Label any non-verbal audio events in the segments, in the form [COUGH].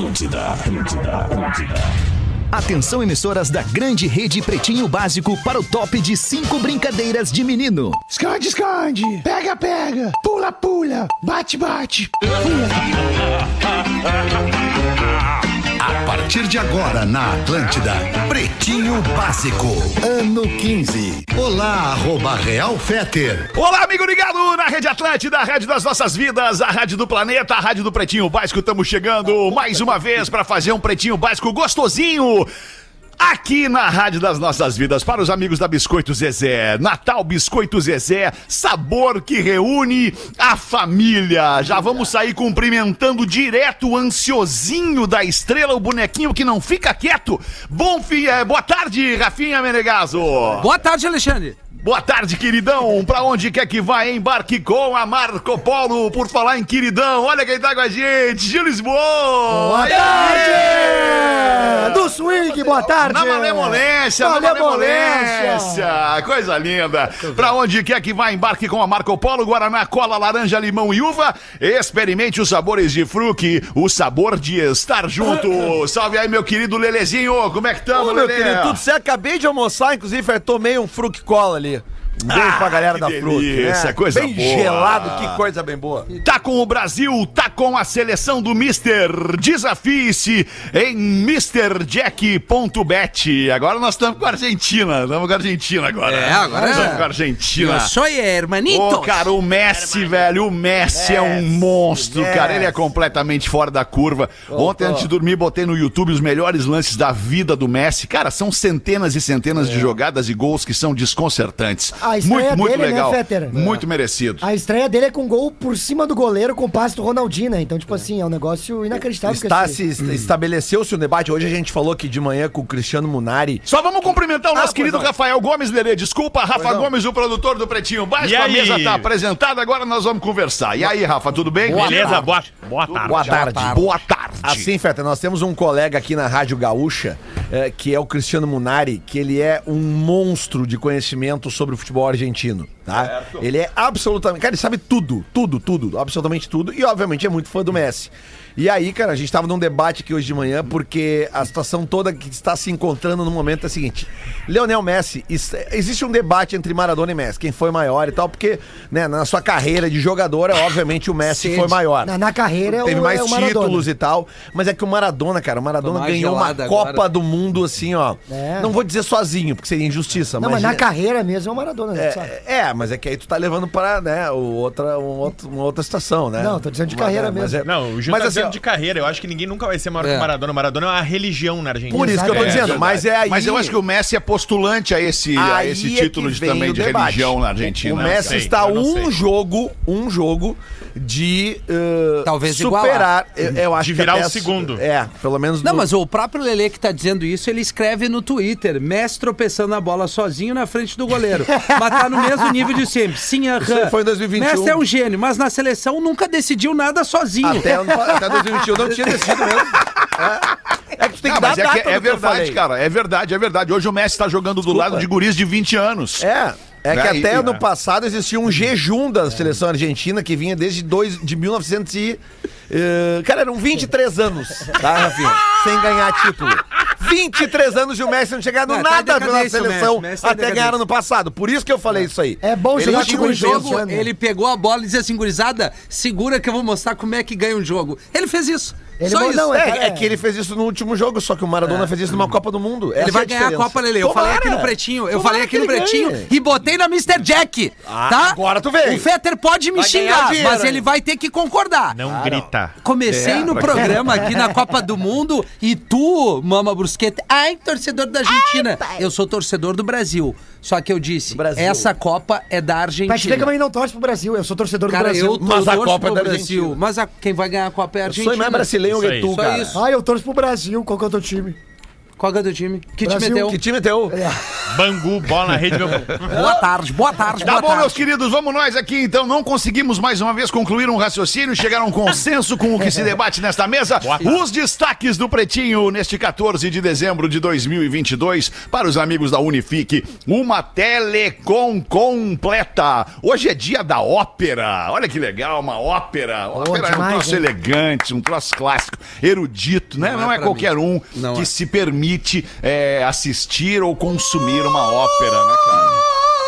Atlântida, Atlântida, Atlântida. Atenção, emissoras da grande rede Pretinho Básico para o top de cinco brincadeiras de menino. Esconde, esconde. Pega, pega. Pula, pula. Bate, bate. A partir de agora na Atlântida, Pretinho Básico, ano 15. Olá, arroba Real Feter. Olá, amigo ligado na Rede Atlântida, a rádio das nossas vidas, a rádio do planeta, a rádio do Pretinho Básico. Estamos chegando mais uma vez para fazer um Pretinho Básico gostosinho. Aqui na Rádio das Nossas Vidas, para os amigos da Biscoito Zezé. Natal Biscoito Zezé, sabor que reúne a família. Já vamos sair cumprimentando direto o ansiosinho da estrela, o bonequinho que não fica quieto. Bom fi, é, boa tarde, Rafinha Menegaso. Boa tarde, Alexandre. Boa tarde, queridão. Pra onde quer que vá, embarque com a Marco Polo. Por falar em queridão, olha quem tá com a gente, Gil Lisboa. Boa tarde! Do swing, boa tarde! Na malemolência, na Malemolência. Coisa linda. Pra onde quer que vá, embarque com a Marco Polo, Guaraná, cola, laranja, limão e uva. Experimente os sabores de fruque, o sabor de estar junto. [LAUGHS] Salve aí, meu querido Lelezinho. Como é que estamos, Ô, meu querido, tudo certo? Acabei de almoçar, inclusive, tomei um fruque cola ali. Um beijo Ah, pra galera da fruque. delícia, né? coisa bem boa. gelado, que coisa bem boa. Tá com o Brasil, tá com a seleção do Mister. Desafie-se em MrJack.bet. Agora nós estamos com a Argentina. Estamos com a Argentina agora. É, agora Nós é. Estamos com a Argentina. Eu sou hermanito. Ô, cara, o Messi, velho, o Messi é um monstro, cara. Ele é completamente fora da curva. Ontem, antes de dormir, botei no YouTube os melhores lances da vida do Messi. Cara, são centenas e centenas de jogadas e gols que são desconcertantes. A estreia muito, muito dele, né, legal. Fetter? Muito merecido. A estreia dele é com gol por cima do goleiro com passe do Ronaldinho, né? Então, tipo assim, é um negócio inacreditável. que Está se estabeleceu-se um debate. Hoje a gente falou aqui de manhã com o Cristiano Munari. Só vamos cumprimentar o nosso pois querido não. Rafael Gomes, Lelê. Desculpa, Rafa Pois não. Gomes, o produtor do Pretinho. E A mesa tá apresentada, agora nós vamos conversar. E aí, Rafa, tudo bem? Beleza? Boa, boa tarde. Boa tarde. Boa tarde. Assim, Feta, nós temos um colega aqui na Rádio Gaúcha, eh, que é o Cristiano Munari, que ele é um monstro de conhecimento sobre o futebol argentino, tá? Ele é absolutamente... Cara, ele sabe tudo, tudo, tudo, absolutamente tudo. E, obviamente, é muito fã do Messi. E aí, cara, a gente tava num debate aqui hoje de manhã, porque a situação toda que está se encontrando no momento é a seguinte. Leonel Messi, is- existe um debate entre Maradona e Messi, quem foi maior e tal, porque, né, na sua carreira de jogador, obviamente, o Messi foi maior. Na, na carreira é o, Teve mais é o títulos e tal. Mas é que o Maradona, cara, o Maradona ganhou uma gelada Copa agora. do Mundo, assim, ó. É. Não vou dizer sozinho, porque seria injustiça. Não, mas na carreira mesmo é o Maradona, né? sabe? É, é, mas é que aí tu tá levando para, né, o outra, um outro- uma outra situação, né? Não, tô dizendo de carreira Mas mesmo. é- Não, o Gil Mas tá assim, dizendo ó, de carreira. Eu acho que ninguém nunca vai ser maior que É. o Maradona. O Maradona é uma religião na Argentina. Por isso que eu tô É, dizendo, mas é aí... Mas eu acho que o Messi é postulante a esse, a esse é que título de, também de debate. religião na Argentina. O Messi sei, está um sei. jogo, um jogo de uh, Talvez superar. Eu, eu acho De que virar até o segundo. É, pelo menos. Não, no- mas o próprio Lelê que tá dizendo isso, ele escreve no Twitter, Messi tropeçando na bola sozinho na frente do goleiro. [LAUGHS] mas tá no mesmo nível de sempre. Sim, aham. Foi em 2021. Messi é um gênio, mas na seleção nunca decidiu nada sozinho. Até, até 2021 não tinha decidido mesmo. É, É que tu tem que Não, dar mas é, data que é que verdade, cara. É verdade, é verdade. Hoje o Messi tá jogando do lado de guris de 20 anos. É. É que Né? até ano passado existia um jejum da seleção argentina que vinha desde dois, de 1900 e... eh, cara, eram 23 anos, tá, Rafinha? Sem ganhar título. 23 anos e o Messi não tinha ganhado tá em nada pela decadência o seleção Messi, Messi tá em até ganhar decadência. ano passado. Por isso que eu falei isso aí. É bom Ele jogar tinha com um o último jogo, ele pegou a bola e disse assim, gurizada, segura que eu vou mostrar como é que ganha um jogo. Ele fez isso. Ele Só isso. não, É, é que ele fez isso no último jogo, só que o Maradona fez isso numa Copa do Mundo. Essa Ele vai é ganhar a. Copa, Lele. Eu Tomara. falei aqui no Pretinho. Eu Tomara falei aqui no Pretinho ganhe. e botei na Mr. Jack. Ah, tá? agora tu veio. O Fetter pode me Vai xingar, dinheiro, mas ele vai ter que concordar. Não grita. Comecei É, no programa aqui na Copa do Mundo e tu, Mama Brusqueta, ai, torcedor da Argentina. eu sou torcedor do Brasil. Só que eu disse, Brasil. essa Copa é da te ver que a Argentina. mãe não torce pro Brasil. Eu sou torcedor do Cara, Brasil. eu Mas a Copa é da Brasil. Argentina. Mas a- quem vai ganhar a Copa é a Eu Argentina. sou mais brasileiro Isso que tu, cara. isso. Ah, eu torço pro Brasil. Qual que é o teu time? Qual que é o teu time? Que Brasil. time é teu? Que time é teu? Bangu, bola na rede, meu. [LAUGHS] Boa tarde, boa tarde, Tá boa bom, tarde. meus queridos, vamos nós aqui então. Não conseguimos mais uma vez concluir um raciocínio, chegar a um consenso com o que se debate nesta mesa. Os destaques do Pretinho neste 14 de dezembro de 2022 para os amigos da Unifique. Uma telecom completa. Hoje é dia da ópera. Olha que legal, uma ópera. Ópera é um demais, troço hein? elegante, um troço clássico, erudito, né? Não Não, é é, qualquer mim. um Não que é. se permite é, assistir ou consumir uma ópera, né, cara?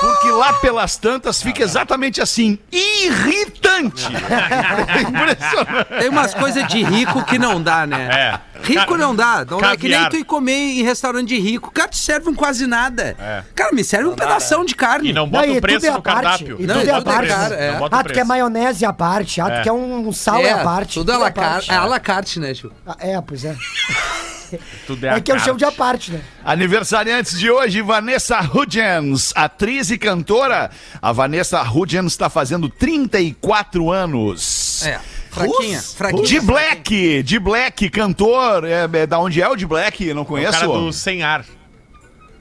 Porque lá pelas tantas fica exatamente assim, irritante. [LAUGHS] Impressionante. Tem umas coisas de rico que não dá, né? É. Rico não dá. Não é que nem tu ir comer em restaurante de rico. Cara, te serve um quase nada. É. Cara, me serve um pedação de carne. E não Não, bota e o preço tudo é a no parte. cardápio. E Não, tudo é a é parte. é. Não bota o Ah, tu quer preço. maionese à parte. Ah, tu É. quer um sal é, à parte. Tudo é la à parte. carte. É a la carte, né, tio? Ah, É, pois é. [LAUGHS] [LAUGHS] Tudo É que eu a chamo de à carte. parte, né? Aniversariantes de hoje, Vanessa Hudgens, atriz e cantora. A Vanessa Hudgens está fazendo 34 anos. É. Fraquinha, fraquinha. De Black, de Black, cantor. É, é, da onde é o de Black? Não O conheço. cara do sem ar.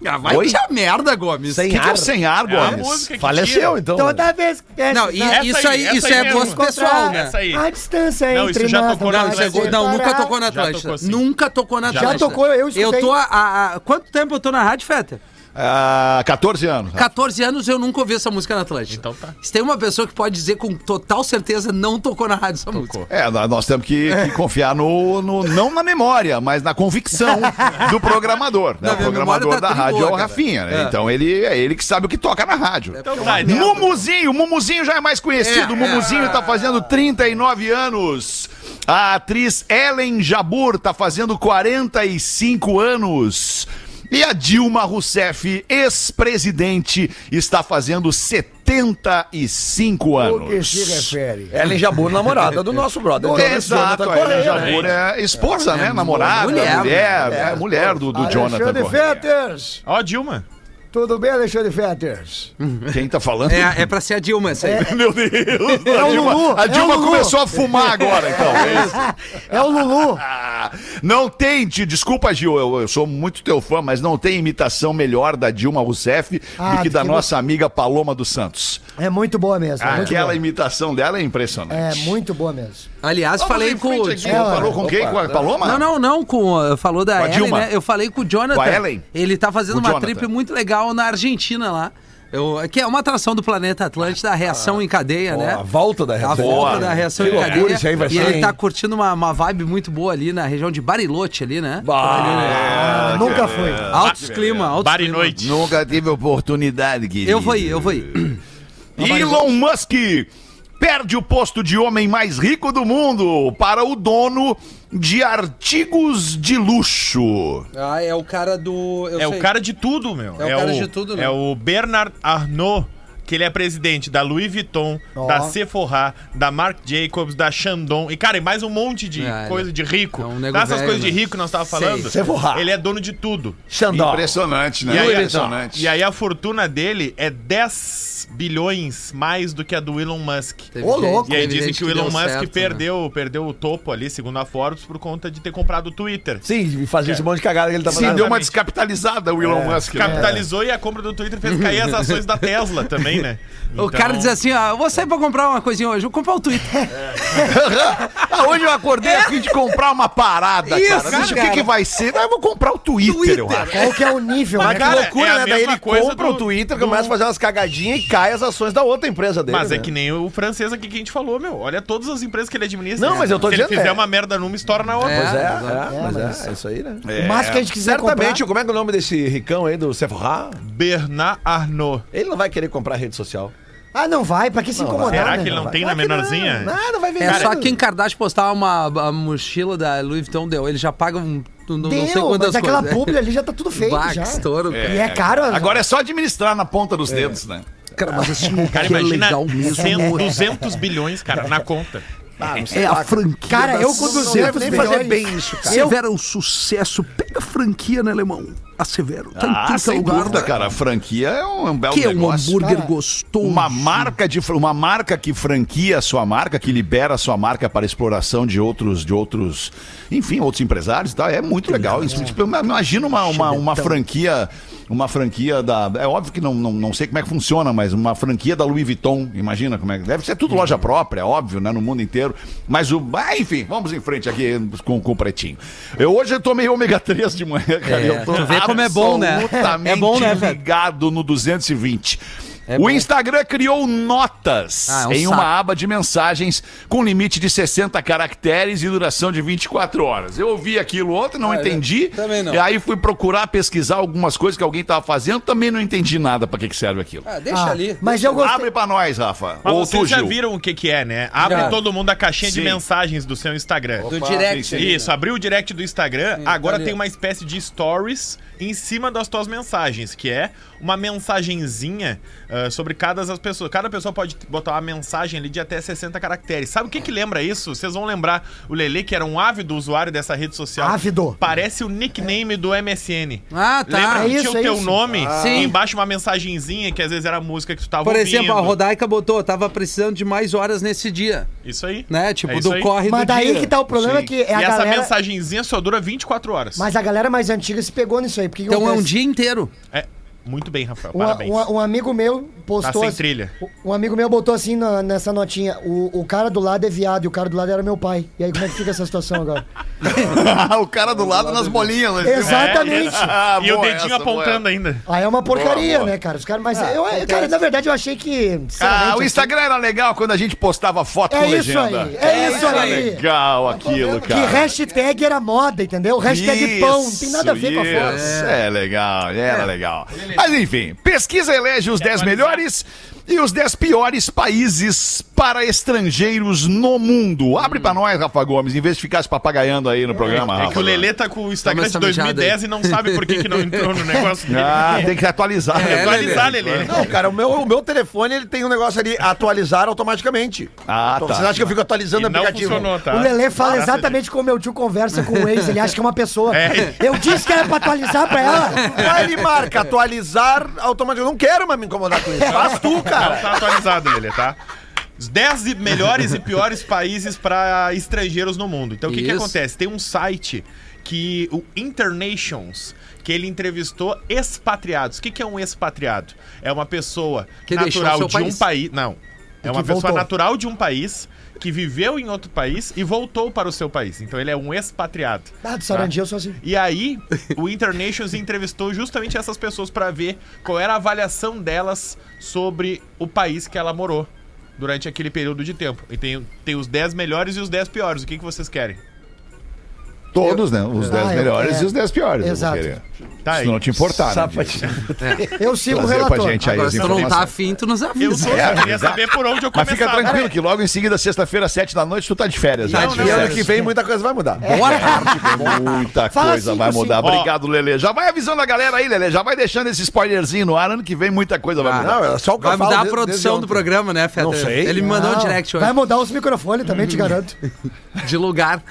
Ah, vai Oi? a merda, Gomes. O que, que é o sem ar, É Gomes? que Faleceu, tira. então. Toda vez que. é, Não, e Essa isso aí, aí, essa isso aí é gosto pessoal, né? Essa aí. A distância Não, entre isso já nós tocou não na Não, é go- não, nunca tocou na Já Atlântida. sim. nunca tocou na Já Atlântida. tocou, eu escutei. Eu tô há- Quanto tempo eu tô na rádio, Feta? Ah, 14 anos. 14 anos eu nunca ouvi essa música na Atlântida. Então tá. Se tem uma pessoa que pode dizer com total certeza não tocou na rádio essa música. É, nó- nós temos que, que confiar no, no- não na memória, mas na convicção do programador. Né? Não, O programador tá da rádio boa, é o. Rafinha, né? É. Então ele é ele que sabe o que toca na rádio. Então tá, então- Mumuzinho, Mumuzinho já é mais conhecido. É, Mumuzinho tá fazendo 39 anos. A atriz Ellen Jabur tá fazendo 45 anos. E a Dilma Rousseff, ex-presidente, está fazendo 75 anos. refere? Ellen Jabur, namorada do nosso brother. Jonathan Exato, a Correia, Ellen né? Jabur é esposa, né? Namorada, mulher, mulher, é, mulher do, do Jonathan Correia. Fetters. Ó, Dilma. Tudo bem, Alexandre Fetters? Quem tá falando? É, é pra ser a Dilma essa aí. Meu Deus, É a o Dilma, Lulu, a é Dilma o Lulu. começou a fumar agora, então. é isso. [LAUGHS] É o Lulu. [LAUGHS] Não tem, te- desculpa, Gil, eu, eu sou muito teu fã, mas não tem imitação melhor da Dilma Rousseff Ah, do que da que nossa amiga Paloma dos Santos. É muito boa mesmo. é Aquela boa. imitação dela é É impressionante. muito boa mesmo. Aliás, Vamos falei com aqui. Ela- Falou com quem? Com a Paloma? Não, não, não, com, falou da Com a Ellen, Dilma? né? Eu falei com o Jonathan. Com a Ellen? Ele tá fazendo O uma Jonathan. trip muito legal na Argentina lá. Eu, que é uma atração do planeta Atlântida, a reação em cadeia, Ó, né? A volta da A reação. volta da reação Que em loucura cadeia. isso aí vai e ser, ele hein? tá curtindo uma, uma vibe muito boa ali na região de Bariloche ali, né? Ah, nunca foi. Altos clima, altos Bar clima. noite. Nunca tive oportunidade, querido. Eu vou ir, eu vou ir. [CLEARS THROAT] Elon Musk perde o posto de homem mais rico do mundo para o dono de artigos de luxo. Ah, é o cara do. eu É sei. o cara de tudo, meu. É o cara de tudo, né? É o Bernard Arnault, que ele é presidente da Louis Vuitton, Ó. da Sephora, da Marc Jacobs, da Chandon. E, cara, e mais um monte de Ah, coisa de rico. é um nego Dessas velho, coisas de né? rico que nós tava Sei. falando. Sephora. Ele é dono de tudo. Xandó. Impressionante, né? E aí, Impressionante. e aí a fortuna dele é 10 bilhões mais do que a do Elon Musk. Ô, gente- louco. E aí dizem que o Elon Musk certo, né? perdeu, perdeu o topo ali, segundo a Forbes, por conta de ter comprado o Twitter. Sim, e fazia esse monte de cagada que ele tá Sim, deu uma descapitalizada o Elon Musk. né? Capitalizou e a compra do Twitter fez cair as ações da Tesla também, né? [LAUGHS] O cara diz assim, ó, eu vou sair pra comprar uma coisinha hoje, vou comprar o Twitter. [LAUGHS] ah, hoje eu acordei a fim de comprar uma parada, Isso, cara. Deixa o que, cara. que vai ser. Ah, eu vou comprar o Twitter, eu acho. Qual que é o nível, Mas né? que cara, loucura, é né? Daí ele coisa compra do- o Twitter, do- começa a fazer umas cagadinhas e cai as ações da outra empresa dele. Mas é né? que nem o francês aqui que a gente falou, meu. Olha todas as empresas que ele administra. Não, mas eu tô Se dizendo, ele fizer é. uma merda numa, estoura na outra. Pois é, exato. é, mas mas- é, é isso aí, né? O máximo que a gente quiser Certamente, comprar. como é que é o nome desse ricão aí do Sephora? Bernard Arnault. Ele não vai querer comprar rede social. Ah, não vai, pra que se incomodar, Será né? que ele não, vai. tem na menorzinha? Nada, vai ver. É só quem Kardashian postar uma, uma mochila da Louis Vuitton deu. Ele já paga um, não, não Deu, sei quantas mas aquela coisas. publi ali já tá tudo feito Bah, já. que estouro. E é caro. Agora é só administrar na ponta dos dedos, né? Cara, mas assim, Cara, que é imagina legal mesmo. 100, 200 bilhões, cara, na conta. É a franquia. Cara, eu com Não 200 deve nem fazer bem isso, cara. Se tiver um sucesso, pega a franquia, né, alemão? a Severo. Tá Ah, sem dúvida, cara. A franquia é um, é um belo Que é um negócio. hambúrguer Cara, gostoso. Uma marca, de, uma marca que franquia a sua marca, que libera a sua marca para exploração de outros, de outros, enfim, outros empresários e tal, é muito legal. Isso, tipo, imagina uma, uma, uma franquia, uma franquia da. É óbvio que não, não, não sei como é que funciona, mas uma franquia da Louis Vuitton, imagina como é que. Deve ser tudo loja própria, óbvio, né? No mundo inteiro. Mas o. Ah, enfim, vamos em frente aqui com, com o pretinho. Eu hoje eu tomei ômega 3 de manhã, cara. eu tô tu vê como é bom, né? É bom, né, ligado no 220. É o bom. Instagram criou notas Ah, é um em saco. uma aba de mensagens com limite de 60 caracteres e duração de 24 horas. Eu ouvi aquilo ontem, não Ah, entendi. também não. E aí fui procurar pesquisar algumas coisas que alguém estava fazendo, também não entendi nada para que, que serve aquilo. Ah, deixa Ah, ali. Mas eu gostei. Abre pra nós, Rafa. Mas Ou vocês tu, já Gil. viram o que que é, né? Abre Já. todo mundo a caixinha de Sim. mensagens do seu Instagram. Do direct. sim, ali, Isso, né? abriu o direct do Instagram, agora ali. tem uma espécie de stories em cima das tuas mensagens, que é uma mensagenzinha ah, sobre cada das pessoas. Cada pessoa pode botar uma mensagem ali de até 60 caracteres. Sabe o que que lembra isso? Vocês vão lembrar o Lele, que era um ávido usuário dessa rede social. Ávido. Parece o nickname do MSN. Ah, tá. Lembra É que isso, tinha é o teu isso. nome Sim. e embaixo uma mensagenzinha que às vezes era a música que tu tava Por ouvindo. exemplo, a Rodaica botou, tava precisando de mais horas nesse dia. Isso aí. Né? Tipo, É do aí. corre Mas do daí dia. que tá o problema Sim. que é E a essa galera... mensagenzinha só dura 24 horas. Mas a galera mais antiga se pegou nisso aí. Porque que Então é um dia inteiro. É, muito bem, Rafael. Um, Parabéns. um- um amigo meu postou. Tá sem assim- trilha. Um amigo meu botou assim na- nessa notinha: o, o cara do lado é viado e o cara do lado era meu pai. E aí, como é que fica essa situação agora? [LAUGHS] o cara do lado nas bolinhas. cima. Exatamente. Ah, e o boa dedinho essa, boa apontando ainda. Aí é uma porcaria, Boa, boa. né, cara? Os caras, mas eu, eu- cara, na verdade eu achei que. Ah, o Instagram era legal quando a gente postava foto É com isso legenda. aí, é isso Era aí. legal aquilo, Que cara. hashtag era moda, entendeu? Hashtag pão, não tem nada a ver com a foto. Isso, é legal, era legal. Mas enfim, pesquisa elege os 10 melhores e os 10 piores países para estrangeiros no mundo. Abre pra nós, Rafa Gomes, em vez de ficar se papagaiando aí no programa, É Rafa. que o Lelê tá com o Instagram de essa mijada 2010 e não sabe por que, que não entrou no [LAUGHS] negócio dele. Ah, tem que atualizar. né? Atualizar, Lelê. Não, cara, o meu, o meu telefone ele tem um negócio ali, atualizar automaticamente. Ah, Então, tá. Vocês acham que eu fico atualizando E o não aplicativo? funcionou, tá? O Lelê fala exatamente como meu tio conversa com o ex, ele acha que é uma pessoa. É. Eu disse que era pra atualizar pra ela. Aí ele marca, atualizar automaticamente. Eu não quero mais me incomodar com isso. Faz tu, Não cara. tá atualizado, Lelê, tá? Os 10 e- melhores e piores países para estrangeiros no mundo. Então, o que, que acontece? Tem um site que o Internations, que ele entrevistou expatriados. O que, que é um expatriado? É uma pessoa Que natural de um país. país. Não. É uma pessoa voltou. natural de um país que viveu em outro país e voltou para o seu país. Então, ele é um expatriado. Ah, do Sarandi eu sou assim. E aí, o Internations entrevistou justamente essas pessoas pra ver qual era a avaliação delas sobre o país que ela morou durante aquele período de tempo. E tem, tem os 10 melhores e os 10 piores. O que, que vocês querem? Todos, né? Os 10 Ah, eu- melhores é. e os 10 piores. eu vou Exato. querer. Tá Se não te importar, né? [LAUGHS] Eu sigo o Trazer pra relator. gente aí Agora, as se tu não tá informações. afim, tu nos Eu avisa. só É, queria exato. saber por onde eu Mas fica tranquilo que logo em seguida, sexta-feira, sete da noite, tu tá de férias. Não, De E ano férias. que vem muita coisa vai mudar. Boa tarde. Muita Fala coisa cinco, vai mudar. cinco. Obrigado, Lelê. Já vai avisando a galera aí, Lelê. Já vai deixando esse spoilerzinho no ar. Ano que vem muita coisa vai mudar. Não, é só o que Vai eu falo mudar a desde- desde produção do ontem. programa, né, Feta? Não sei. Ele me mandou um Não, direct hoje. Vai mudar os microfones também, te [LAUGHS] garanto. De lugar.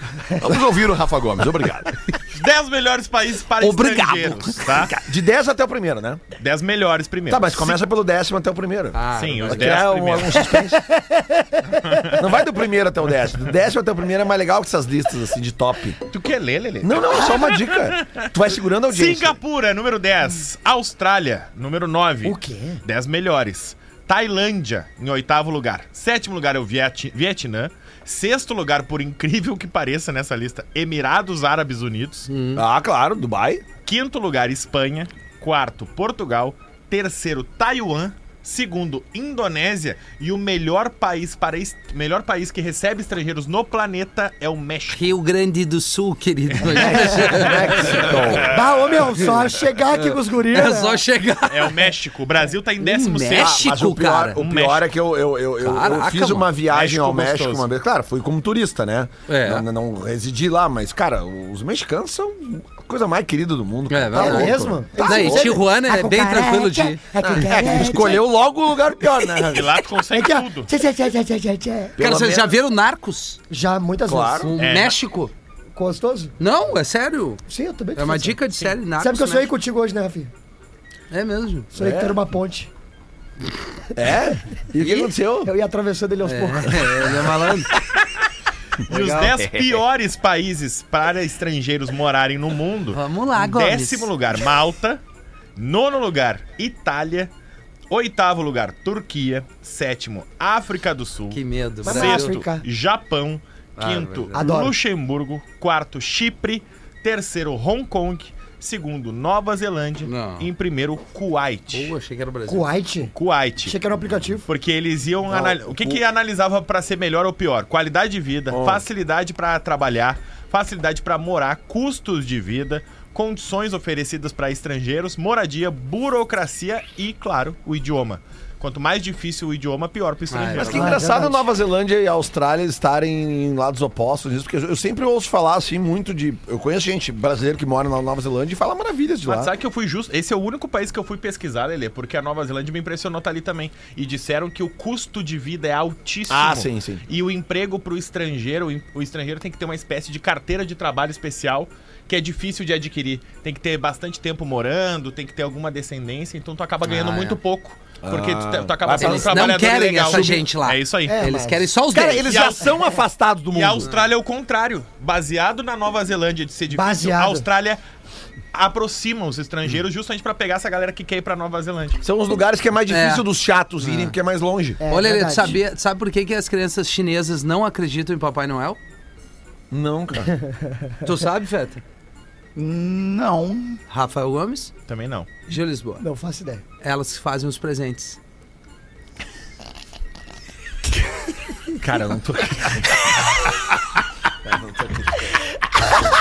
Vamos ouvir o Rafa Gomes. Obrigado. [LAUGHS] Os 10 melhores países para Obrigado. estrangeiros, tá? De 10 até o primeiro, né? 10 melhores primeiro. Tá, mas começa pelo décimo até o primeiro. Ah, Sim, os Vai 10 criar um, primeiros. um suspense. [LAUGHS] Não vai do primeiro até o décimo. Do décimo até o primeiro é mais legal que essas listas assim de top. Tu quer ler, Lelê? Não, não, só uma dica. Tu vai segurando a audiência. Singapura, número 10. Austrália, número 9. O quê? 10 melhores. Tailândia, em oitavo lugar. Sétimo lugar é o Viet- Vietnã. Sexto lugar, por incrível que pareça nessa lista, Emirados Árabes Unidos. Ah, claro, Dubai. Quinto lugar, Espanha. Quarto, Portugal. Terceiro, Taiwan. Segundo, Indonésia. E o melhor país para melhor país que recebe estrangeiros no planeta é o México. Rio Grande do Sul, querido. [LAUGHS] Bah, ô meu, só chegar aqui com os guris. É né? só chegar. É o México. O Brasil tá em 16 México? Mas o pior, cara. o pior é que eu, eu, eu, eu- eu Caraca, fiz uma viagem México ao México gostoso. uma vez. Claro, fui como turista, né? É. Não, não residi lá, mas, cara, os mexicanos são coisa mais querida do mundo. É, cara. Tá verdade. louco. mesmo? Tá Não, e louco. Tijuana é bem tranquilo de. É, [LAUGHS] escolheu logo o lugar pior, né? E lá tu consegue ó. tudo. Tchê, tchê, tchê, tchê, tchê, tchê. Cara, Pelo vocês já viram Narcos? Já, muitas Claro. O É. México? gostoso? Não, é sério. Sim, eu também É uma dica de série nada. Sabe que eu sonhei contigo hoje, né, Rafinha? É mesmo. Sonhei que tu era uma ponte. É? [LAUGHS] E o que aconteceu? Eu ia atravessando ele aos poucos. É, ele é malandro. [LAUGHS] E os 10 piores países para estrangeiros morarem no mundo. Vamos lá, Gomes. Décimo lugar, Malta. Nono lugar, Itália. Oitavo lugar, Turquia. Sétimo, África do Sul. Que medo. Sexto, África. Japão. Ah, Quinto, verdade. Adoro. Luxemburgo. Quarto, Chipre. Terceiro, Hong Kong. Segundo, Nova Zelândia. Não. E em primeiro, Kuwait. Pô, achei que era o Brasil. Kuwait? Kuwait. Achei que era um aplicativo. Porque eles iam analisar. O que, que analisava pra ser melhor ou pior? Qualidade de vida, facilidade pra trabalhar, facilidade pra morar, custos de vida, condições oferecidas pra estrangeiros, moradia, burocracia e, claro, o idioma. Quanto mais difícil o idioma, pior pro estrangeiro. Mas que Ah, é engraçado verdade. Nova Zelândia e Austrália estarem em lados opostos nisso, porque eu sempre ouço falar assim muito de. Eu conheço gente brasileira que mora na Nova Zelândia e fala maravilhas de lá. Mas sabe que eu fui justo. Esse é o único país que eu fui pesquisar, Lelê, porque a Nova Zelândia me impressionou tá ali também. E disseram que o custo de vida é altíssimo. Ah, sim, sim. E o emprego pro estrangeiro, o em- o estrangeiro tem que ter uma espécie de carteira de trabalho especial que é difícil de adquirir. Tem que ter bastante tempo morando, tem que ter alguma descendência, então tu acaba ganhando Ah, muito é. pouco. Porque tu, te- tu Vai acaba sendo um Eles não trabalhador querem legal. essa gente lá. É isso aí. É, Eles mas- querem só os Cara, deles. eles já a- são [LAUGHS] afastados do mundo. E a Austrália é o contrário. Baseado na Nova Zelândia de ser difícil, Baseado. a Austrália aproxima os estrangeiros justamente pra pegar essa galera que quer ir pra Nova Zelândia. São os lugares que é mais difícil É. dos chatos irem, porque é mais longe. É, Olha, Lelê, tu verdade. sabia, sabe por que, que as crianças chinesas não acreditam em Papai Noel? Não, cara. [LAUGHS] Tu sabe, Feta? Não. Rafael Gomes, Também não. Gil Lisboa. Não faço ideia. Elas que fazem os presentes. Cara, eu não tô. [LAUGHS]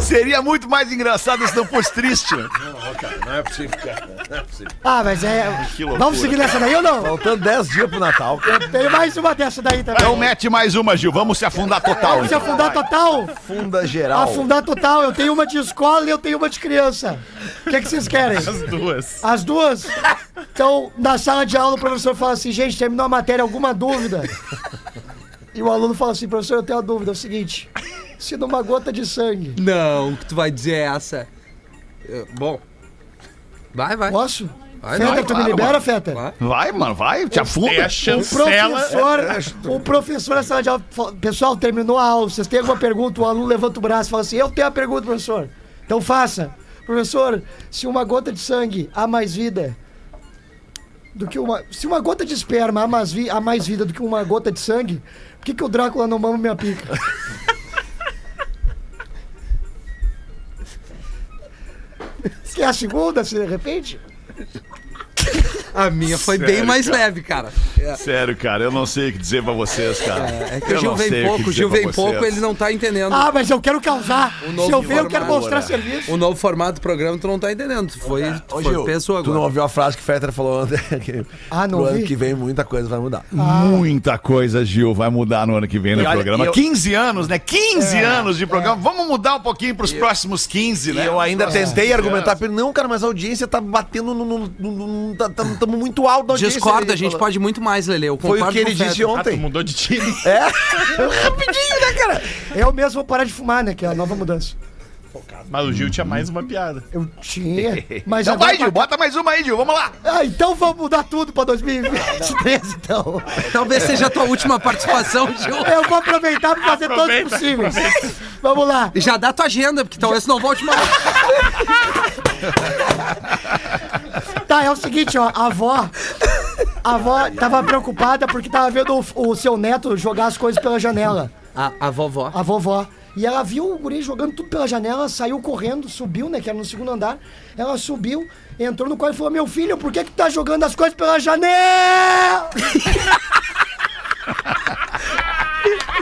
Seria muito mais engraçado se não fosse triste. né? Não é possível, cara. Não é possível. Ah, mas é. Vamos seguir nessa daí ou não? Faltando 10 dias pro Natal, cara. Tem mais uma dessa daí também. Então mete mais uma, Gil. Vamos se afundar total. Vamos se então. afundar total? Funda geral. Afundar total. Eu tenho uma de escola e eu tenho uma de criança. O que, é que vocês querem? As duas. As duas? Então, na sala de aula, o professor fala assim: gente, terminou a matéria, alguma dúvida? E o aluno fala assim: professor, eu tenho uma dúvida. É o seguinte: se numa gota de sangue. Não, o que tu vai dizer é essa. Eu- Bom. Vai, vai. Posso? Vai, Feta, vai, tu claro, me libera, mano. Feta? Vai. Vai, mano, vai. Te afunda. a O chancela. professor, o professor na sala de aula, pessoal, terminou a aula, vocês têm alguma pergunta? O aluno levanta o braço e fala assim, eu tenho a pergunta, professor. Então faça. Professor, se uma gota de sangue há mais vida do que uma... Se uma gota de esperma há mais, vi- há mais vida do que uma gota de sangue, por que, que o Drácula não mama minha pica? [LAUGHS] A segunda, se de repente? A minha foi Sério, bem mais cara. leve, cara. É, Sério, cara, eu não sei o que dizer pra vocês, cara. é que Eu o Gil vem pouco, o Gil vem pouco, ele não tá entendendo. Ah, mas eu quero causar. Se eu ver, eu quero mostrar serviço. O novo formato do programa tu não tá entendendo. Tu foi, tu foi pessoa tu não agora. ouviu a frase que o Fetter falou ontem? [LAUGHS] Que Ah, não pro ano que vem muita coisa vai mudar. Muita coisa, Gil, vai mudar no ano que vem no olha, programa. eu- 15 anos, né? 15 anos de programa. Vamos mudar um pouquinho pros próximos 15, E né? eu ainda tentei 15 argumentar pra ele, não, cara, mas a audiência tá batendo no. no, no, no tá, tamo muito alto na audiência. Discorda, a gente falou. pode muito mais, Lele. Eu Foi o que ele com disse Fetter. Ah, tu ontem. mudou de time. É? [LAUGHS] Rapidinho, né, cara? Eu mesmo vou parar de fumar, né? Que é a nova mudança. Mas o Gil tinha mais uma piada. Eu tinha, mas Então agora... vai, Gil, bota mais uma aí, Gil. Vamos lá. Ah, então vamos mudar tudo pra 2023, então. Talvez seja a tua última participação, Gil. Eu vou aproveitar pra fazer todos Aproveita, possíveis. Vamos lá. Já dá tua agenda, porque talvez não volte mais. [LAUGHS] Tá, é o seguinte, ó, a avó... A avó tava preocupada porque tava vendo o, o seu neto jogar as coisas pela janela. A, a vovó. A vovó. E ela viu o guri jogando tudo pela janela, saiu correndo, subiu, né? Que era no segundo andar. Ela subiu, entrou no quarto e falou: Meu filho, por que que tu tá jogando as coisas pela janela? [LAUGHS]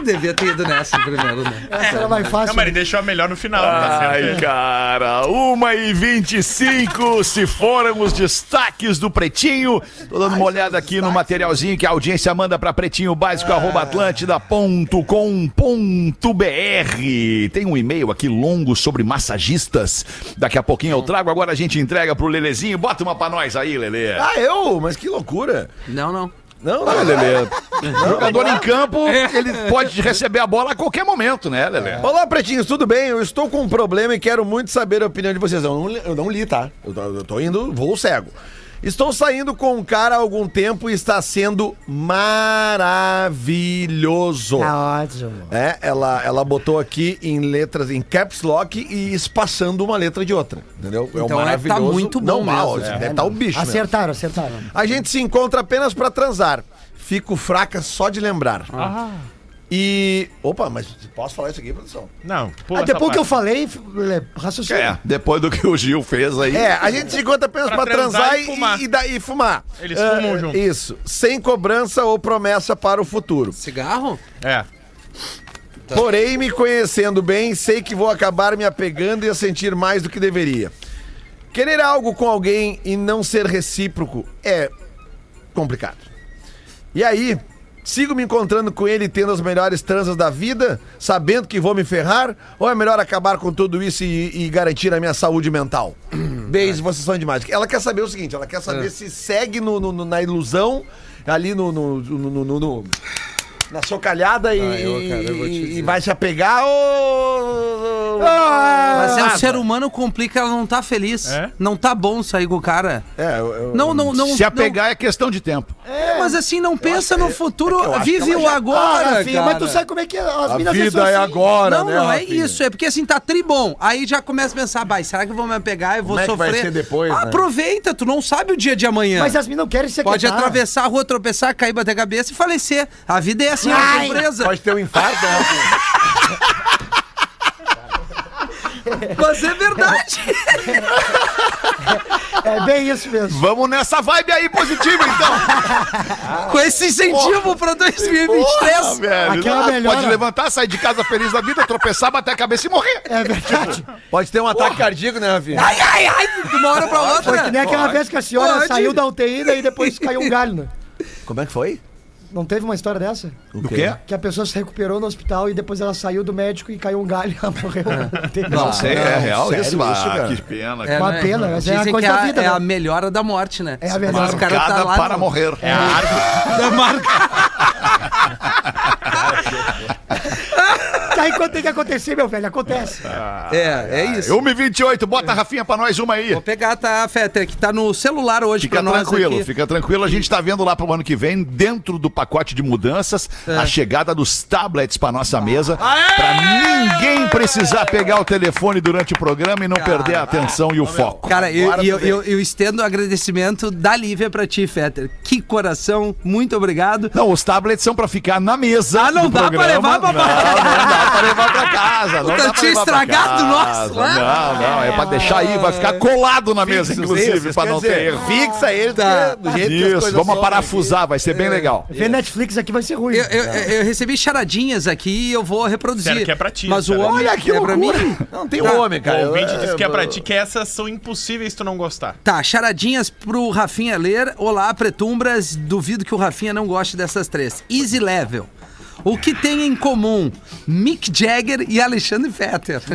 Devia ter ido nessa primeiro, né? Essa era mais fácil. Não, mas ele deixou a melhor no final. tá Ai, certo? cara, 1 e 25 se foram os destaques do Pretinho. Tô dando uma olhada aqui no materialzinho que a audiência manda pra pretinho-atlântida.com.br. Tem um e-mail aqui longo sobre massagistas. Daqui a pouquinho eu trago, agora a gente entrega pro Lelezinho. Bota uma pra nós aí, Lele. Ah, eu? Mas que loucura. Não, não. Não, não, Lelê. [LAUGHS] Jogador em campo, ele pode receber a bola a qualquer momento, né, Lelê? Olá, pretinhos, tudo bem? Eu estou com um problema e quero muito saber a opinião de vocês. Eu não, li- eu não li, tá? Eu tô, eu tô indo, voo cego. Estou saindo com um cara há algum tempo e está sendo maravilhoso. Tá ótimo. É, ela, ela botou aqui em letras, em caps lock e espaçando uma letra de outra. Entendeu? É um Então, é, tá muito bom Não mal, assim, deve tá o bicho. mesmo. Acertaram, acertaram. A gente se encontra apenas pra transar. Fico fraca só de lembrar. E. Opa, mas posso falar isso aqui, produção? Não, pula Ah, depois que eu falei, Lelê, raciocínio. É, depois do que o Gil fez aí. É, a gente se encontra apenas pra, Pra transar, transar e, e fumar. e, daí fumar. Eles Ah, fumam junto. Isso. Sem cobrança ou promessa para o futuro. Cigarro? É. Porém, me conhecendo bem, sei que vou acabar me apegando e a sentir mais do que deveria. Querer algo com alguém e não ser recíproco é complicado. E aí, sigo me encontrando com ele tendo as melhores transas da vida, sabendo que vou me ferrar? Ou é melhor acabar com tudo isso e, e garantir a minha saúde mental? [CLEARS THROAT] Beijo, vocês são demais. Ela quer saber o seguinte: ela quer saber É. se segue no- no- na ilusão, ali no- no- no- na socalhada e, Ah, eu, cara, eu e- vai se apegar ou. Mas é, Ah, o ser humano complica, ela não tá feliz. É? Não tá bom sair com o cara. É, eu, eu- Não, não, não. Se apegar é questão de tempo. não- mas assim, não pensa no futuro, é eu acho que vive ela o já- agora. Ah, Rafinha, mas tu sabe como é que as A minas vida é assim. agora, Não, né? não é Rafinha? isso. É porque assim, tá tribom. Aí já começa a pensar, vai, será que eu vou me apegar e vou Como é que sofrer? vai ser depois, né? Aproveita, tu não sabe o dia de amanhã. Mas as minas não querem se Pode atravessar a rua, tropeçar, cair, bater a cabeça e falecer. A vida é assim, é Ai. surpresa. Pode ter um infarto, né? Rafinha? Mas é verdade. É bem isso mesmo. Vamos nessa vibe aí positiva, então. Com esse incentivo pra 2023. Ah, velho. Aquela Ah, melhora. Pode levantar, sair de casa feliz da vida, tropeçar, bater a cabeça e morrer. É verdade. Pode ter um ataque cardíaco, né, Rafinha? Ai, ai, ai, de uma hora pra outra. Foi que nem aquela vez que a senhora Pode. saiu da UTI e depois caiu um galho, né? Como é que foi? Não teve uma história dessa? O Do quê? Que a pessoa se recuperou no hospital e depois ela saiu do médico e caiu um galho e ela morreu. Não, [LAUGHS] uma- Sei, é real sério isso? isso, cara? que pena. É, Uma né? pena, mas é a Dizem coisa que da é, vida, é né? a melhora da morte, né? É a melhora. Mas o cara Marcada tá lá para no- morrer. É a árvore. [LAUGHS] Da marca. [LAUGHS] Tá, enquanto tem que acontecer, meu velho, acontece. É, é isso. 1h28, bota a Rafinha pra nós uma aí. Vou pegar, tá, Fetter, que tá no celular hoje Fica pra nós tranquilo, aqui. fica tranquilo. A gente tá vendo lá pro ano que vem, dentro do pacote de mudanças, É. a chegada dos tablets pra nossa mesa. Pra ninguém precisar pegar o telefone durante o programa e não perder a atenção e o foco. Cara, eu, eu, eu, eu estendo o agradecimento da Lívia pra ti, Fetter. Que coração, muito obrigado. Não, os tablets são pra ficar na mesa. Ah, não do dá pra programa. levar pra- Não, não dá pra levar pra casa. Não dá pra tinha levar pra estragado o nosso lá. Não, não, é pra deixar aí, vai ficar colado na mesa, inclusive, pra não ter erro. Fixa ele, Tá. do jeito que as Isso, coisas vamos são parafusar, vai ser bem legal. Ver Netflix aqui vai ser ruim. Eu, eu- eu recebi charadinhas aqui e eu vou reproduzir. Sério que é pra ti, Mas o sério. homem Olha que é pra loucura. mim. Não tem Tá. homem, cara. o ouvinte disse que é pra ti que essas são impossíveis tu não gostar. Tá, charadinhas pro Rafinha ler. Olá, pretumbras. Duvido que o Rafinha não goste dessas três. Easy Level. O que tem em comum Mick Jagger e Alexandre Fetter? [LAUGHS]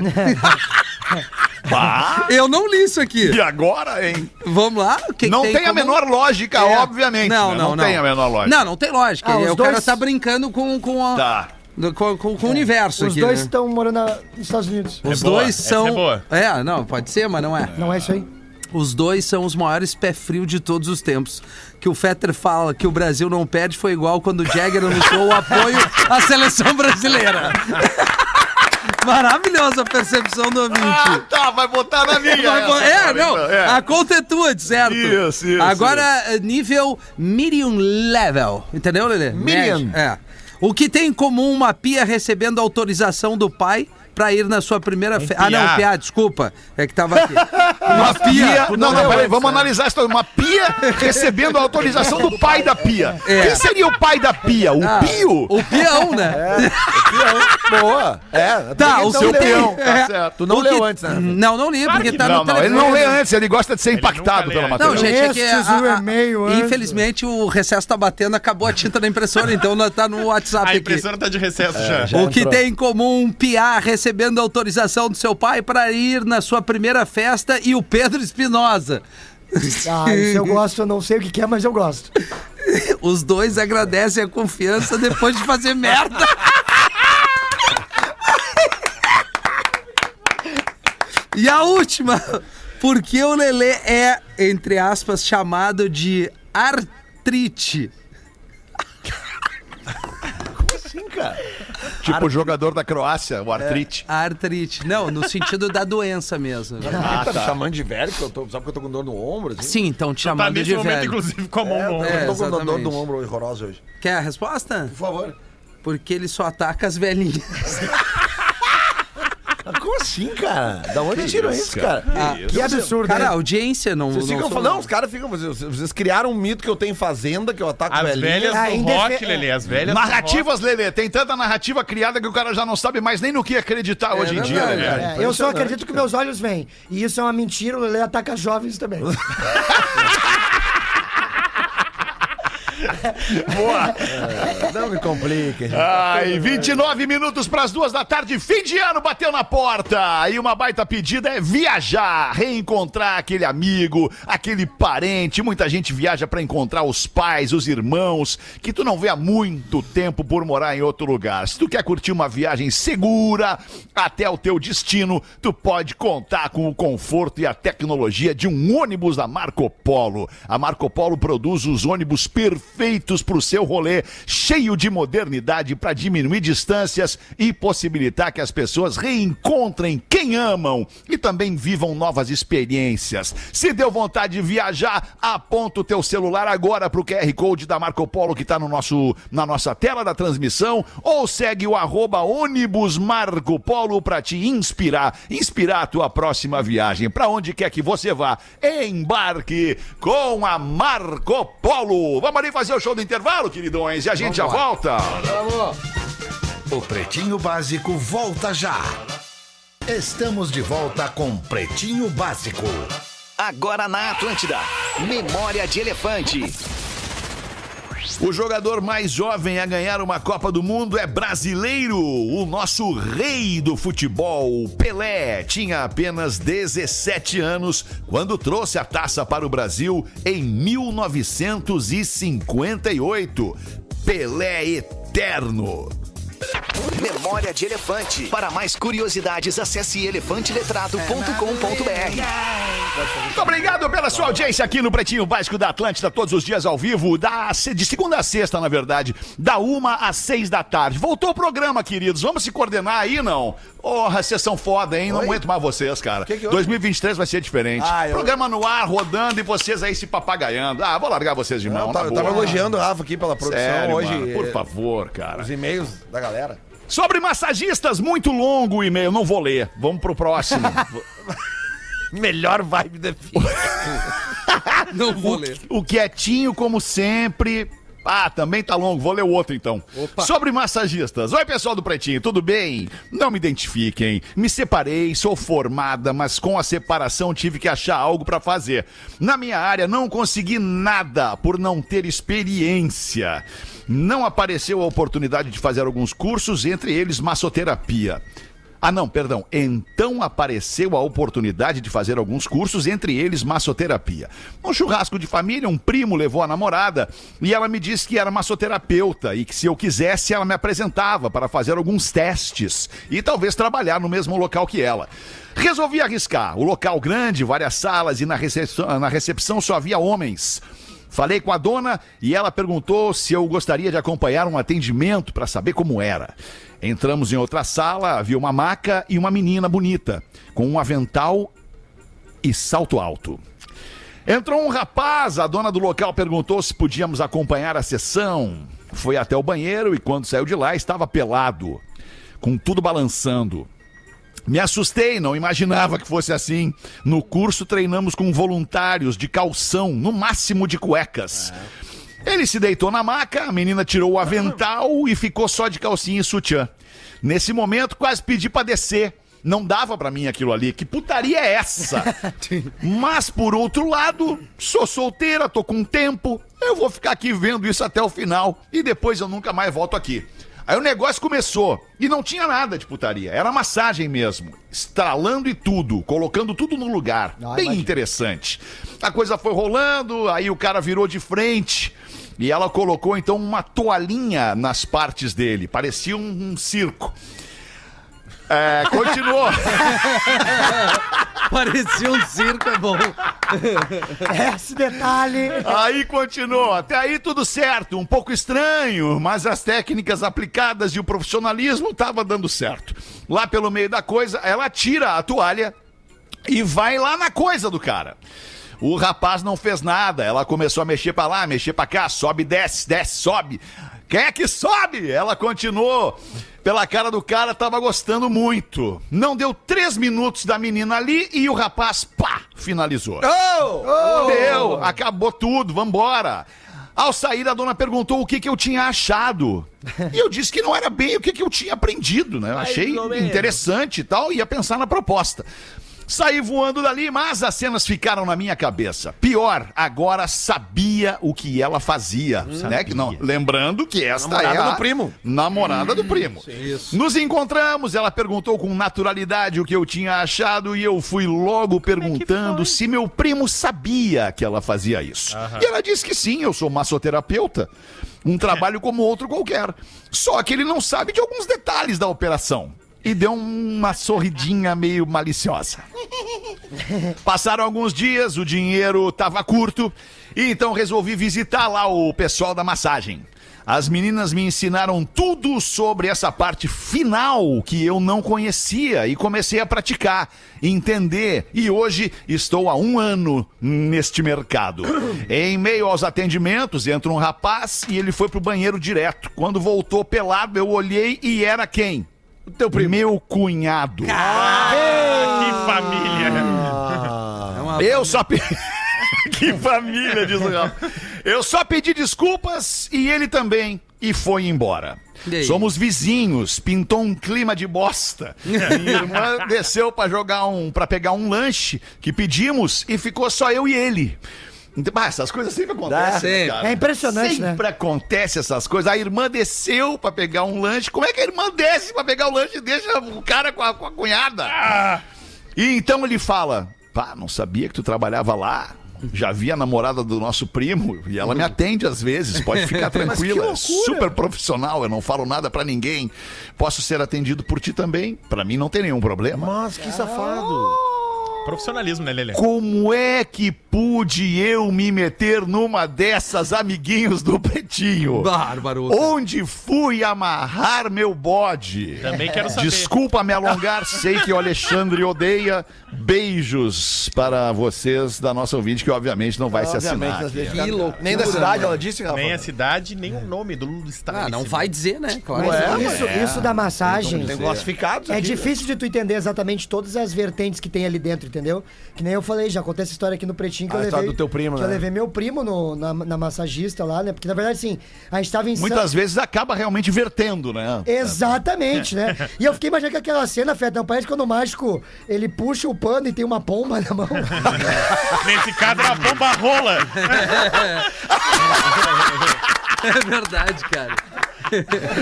Eu não li isso aqui. E agora, hein? Vamos lá? O que não que tem, em a menor lógica, É. obviamente. Não, né? não, não. tem a menor lógica. Não, não tem lógica. Ah, os o cara dois- tá brincando com, com, a- Tá. do- com, com- com o universo Os aqui. dois né? estão morando na- nos Estados Unidos. Os É dois são. é boa. É, não, pode ser, mas não é. Não é isso aí? Os dois são os maiores pé frio de todos os tempos. Que o Fetter fala que o Brasil não perde foi igual quando o Jagger anunciou o apoio à seleção brasileira. [LAUGHS] Maravilhosa a percepção do Ah, ouvinte. tá, vai botar na minha. Vai é, cara, não, então, é. a conta é tua, certo? Isso, isso, Agora, eh, nível medium level, entendeu, Lelê? Medium. É. O que tem em comum uma pia recebendo autorização do pai pra ir na sua primeira festa? Ah, não, piá. desculpa. É que tava aqui. [LAUGHS] Uma pia. Não, não peraí, vamos analisar isso. Uma pia recebendo a autorização do pai da pia. É. Quem seria o pai da pia? O Ah, pio? O peão, né? Boa. É, Tá, o seu peão. Tá É. certo. Tu não O leu antes, né? Não, não li, porque que tá Não, no não, ele não lê antes, ele gosta de ser impactado nunca pela matéria. Não, gente, é que a- o a- infelizmente o recesso tá batendo, acabou a tinta da impressora, então tá no WhatsApp A aqui. impressora tá de recesso já. já. O que tem em comum um piá recebendo autorização do seu pai para ir na sua primeira festa e o Pedro Espinosa. Ah, isso eu gosto, eu não sei o que que é, mas eu gosto. [LAUGHS] Os dois agradecem a confiança depois de fazer merda. [LAUGHS] E a última, porque o Lelê é, entre aspas, chamado de artrite. Sim, cara. Tipo o jogador da Croácia, o artrite. Artrite. Não, no sentido da doença mesmo. Ah, tá me chamando de velho, que eu tô, sabe que eu tô com dor no ombro? Assim? Sim, então te Tá chamando nesse de momento, velho. inclusive, com a mão no ombro. É, eu tô com dor exatamente. no ombro horrorosa hoje. Quer a resposta? Por favor. Porque ele só ataca as velhinhas. [LAUGHS] [LAUGHS] Como assim, cara? Da onde tiram isso, cara? Ah, Que absurdo, Cara, a né? audiência não. Vocês não ficam falando, não, os caras ficam. Vocês, vocês criaram um mito que eu tenho em fazenda, que eu ataco As velhinha. velhas Ah, do em rock, defe- Lelê, as velhas do Narrativas, Lelê. Tem tanta narrativa criada que o cara já não sabe mais nem no que acreditar hoje em dia, Lelê. cara. É, eu só acredito que meus olhos veem. E isso é uma mentira, o Lelê ataca jovens também. [LAUGHS] [LAUGHS] Não me complique, gente. Ai, 29 minutos para as duas da tarde, fim de ano bateu na porta. E uma baita pedida é viajar, reencontrar aquele amigo, aquele parente. Muita gente viaja para encontrar os pais, os irmãos, que tu não vê há muito tempo por morar em outro lugar. Se tu quer curtir uma viagem segura até o teu destino, tu pode contar com o conforto e a tecnologia de um ônibus da Marco Polo. A Marco Polo produz os ônibus perfeitos para o seu rolê, cheio de modernidade para diminuir distâncias e possibilitar que as pessoas reencontrem quem amam e também vivam novas experiências. Se deu vontade de viajar, aponta o teu celular agora para o QR Code da Marco Polo que está no nosso, na nossa tela da transmissão ou segue o arroba ônibus Marco Polo para te inspirar, inspirar a tua próxima viagem. Para onde quer que você vá, embarque com a Marco Polo. Vamos ali fazer o show do intervalo, queridões, e a gente já volta. O Pretinho Básico volta já. Estamos de volta com Pretinho Básico. Agora na Atlântida. Memória de Elefante. O jogador mais jovem a ganhar uma Copa do Mundo é brasileiro. O nosso rei do futebol, Pelé, tinha apenas 17 anos quando trouxe a taça para o Brasil em 1958. Pelé eterno. Memória de Elefante. Para mais curiosidades, acesse elefanteletrado.com.br. Muito obrigado pela sua audiência aqui no Pretinho Básico da Atlântida, todos os dias ao vivo, da, de segunda a sexta, na verdade, da uma às seis da tarde. Voltou o programa, queridos. Vamos se coordenar aí, não? Porra, vocês são foda, hein? Não aguento mais vocês, cara. Que que houve? 2023 vai ser diferente. Ah, eu- Programa no ar, rodando e vocês aí se papagaiando. Ah, vou largar vocês de mão. Tava, eu tava elogiando o Rafa aqui pela produção Sério, hoje. mano, por favor, cara. Os e-mails da galera. Sobre massagistas, muito longo o e-mail, não vou ler. Vamos pro próximo. [LAUGHS] Melhor vibe da vida. [LAUGHS] Não vou ler. O quietinho, como sempre. Ah, também tá longo. Vou ler o outro então. Sobre massagistas. Oi, pessoal do Pretinho, tudo bem? Não me identifiquem. Me separei, sou formada, mas com a separação tive que achar algo pra fazer. Na minha área não consegui nada por não ter experiência. Não apareceu a oportunidade de fazer alguns cursos, entre eles massoterapia. Ah, não, perdão. Então apareceu a oportunidade de fazer alguns cursos, entre eles massoterapia. Um churrasco de família, um primo levou a namorada e ela me disse que era massoterapeuta e que se eu quisesse ela me apresentava para fazer alguns testes e talvez trabalhar no mesmo local que ela. Resolvi arriscar. O local grande, várias salas e na recepção, na recepção só havia homens. Falei com a dona e ela perguntou se eu gostaria de acompanhar um atendimento para saber como era. Entramos em outra sala, havia uma maca e uma menina bonita, com um avental e salto alto. Entrou um rapaz, a dona do local perguntou se podíamos acompanhar a sessão. Foi até o banheiro e quando saiu de lá estava pelado, com tudo balançando. Me assustei, não imaginava que fosse assim. No curso treinamos com voluntários de calção, no máximo de cuecas. Ele se deitou na maca, a menina tirou o avental e ficou só de calcinha e sutiã. Nesse momento, quase pedi pra descer. Não dava pra mim aquilo ali. Que putaria é essa? [LAUGHS] Mas, por outro lado, sou solteira, tô com tempo. Eu vou ficar aqui vendo isso até o final. E depois eu nunca mais volto aqui. Aí o negócio começou e não tinha nada de putaria, era massagem mesmo, estralando e tudo, colocando tudo no lugar. Ah, Bem imagina. interessante. A coisa foi rolando, aí o cara virou de frente E ela colocou então uma toalhinha nas partes dele, parecia um, um circo. É, continuou. [LAUGHS] Parecia um circo, é bom. Esse detalhe. Aí continuou. Até aí tudo certo. Um pouco estranho, mas as técnicas aplicadas e o profissionalismo estavam dando certo. Lá pelo meio da coisa, ela tira a toalha e vai lá na coisa do cara. O rapaz não fez nada. Ela começou a mexer pra lá, mexer pra cá, sobe, desce, desce, sobe. Quem é que sobe? Ela continuou. Pela cara do cara, tava gostando muito. Não deu três minutos da menina ali e o rapaz, pá, finalizou. Deu, acabou tudo, vambora. Ao sair, a dona perguntou o que, que eu tinha achado. E eu disse que não era bem o que, que eu tinha aprendido, né? Eu achei interessante e tal, ia pensar na proposta. Saí voando dali, mas as cenas ficaram na minha cabeça. Pior, agora sabia o que ela fazia, né? Que não, lembrando que esta Namorada é a do primo. namorada do primo. Nos encontramos, ela perguntou com naturalidade o que eu tinha achado e eu fui logo perguntando se meu primo sabia que ela fazia isso. E ela disse que sim, eu sou massoterapeuta. Um trabalho como outro qualquer. Só que ele não sabe de alguns detalhes da operação. E deu uma sorridinha meio maliciosa. Passaram alguns dias, o dinheiro tava curto, e então resolvi visitar lá o pessoal da massagem. As meninas me ensinaram tudo sobre essa parte final que eu não conhecia e comecei a praticar, entender. E hoje estou há um ano neste mercado. [COUGHS] Em meio aos atendimentos, entra um rapaz e ele foi pro banheiro direto. Quando voltou pelado, eu olhei e era quem? O teu primo. Meu cunhado. Que família. É uma- Eu só pedi. [LAUGHS] que família, diz o Rafa. Eu só pedi desculpas e ele também. E foi embora. E? Somos vizinhos, pintou um clima de bosta. Minha [LAUGHS] irmã desceu pra jogar um, para pegar um lanche que pedimos e ficou só eu e ele. Então, ah, essas coisas sempre acontecem, sempre. cara. É impressionante, né? Sempre acontece essas coisas. A irmã desceu pra pegar um lanche. Como é que a irmã desce pra pegar o lanche e deixa o cara com a, com a cunhada? E então ele fala: Pá, não sabia que tu trabalhava lá. Já vi a namorada do nosso primo e ela me atende às vezes, pode [LAUGHS] ficar tranquila. é super profissional, eu não falo nada pra ninguém. Posso ser atendido por ti também? Pra mim não tem nenhum problema. Mas que safado. Profissionalismo, né, Lelê? Como é que pude eu me meter numa dessas amiguinhos do Pretinho? Bárbaro. Onde fui amarrar meu bode? Também quero saber. Desculpa me alongar, [LAUGHS] sei que o Alexandre odeia. Beijos para vocês da nossa ouvinte, que obviamente não vai se assinar. Obviamente, Que loucura, Nem da cidade, mano. ela disse, Rafa. Nem a cidade, nem o nome do estado. Ah, não vai dizer, né? Claro. Mas Ué, isso, isso da massagem. Tem classificados É aqui, difícil de tu entender exatamente todas as vertentes que tem ali dentro, entendeu? Que nem eu falei, já acontece a história aqui no Pretinho que A eu história levei. do teu primo, que né? eu levei meu primo no- na, na massagista lá, né? Porque na verdade, assim, a gente tava em Muitas vezes acaba realmente vertendo, né? Exatamente, né? [LAUGHS] E eu fiquei imaginando que aquela cena, Feta, não parece quando o mágico ele puxa o pano e tem uma pomba na mão. [LAUGHS] Nesse caso era a bomba rola. [LAUGHS] É verdade, cara.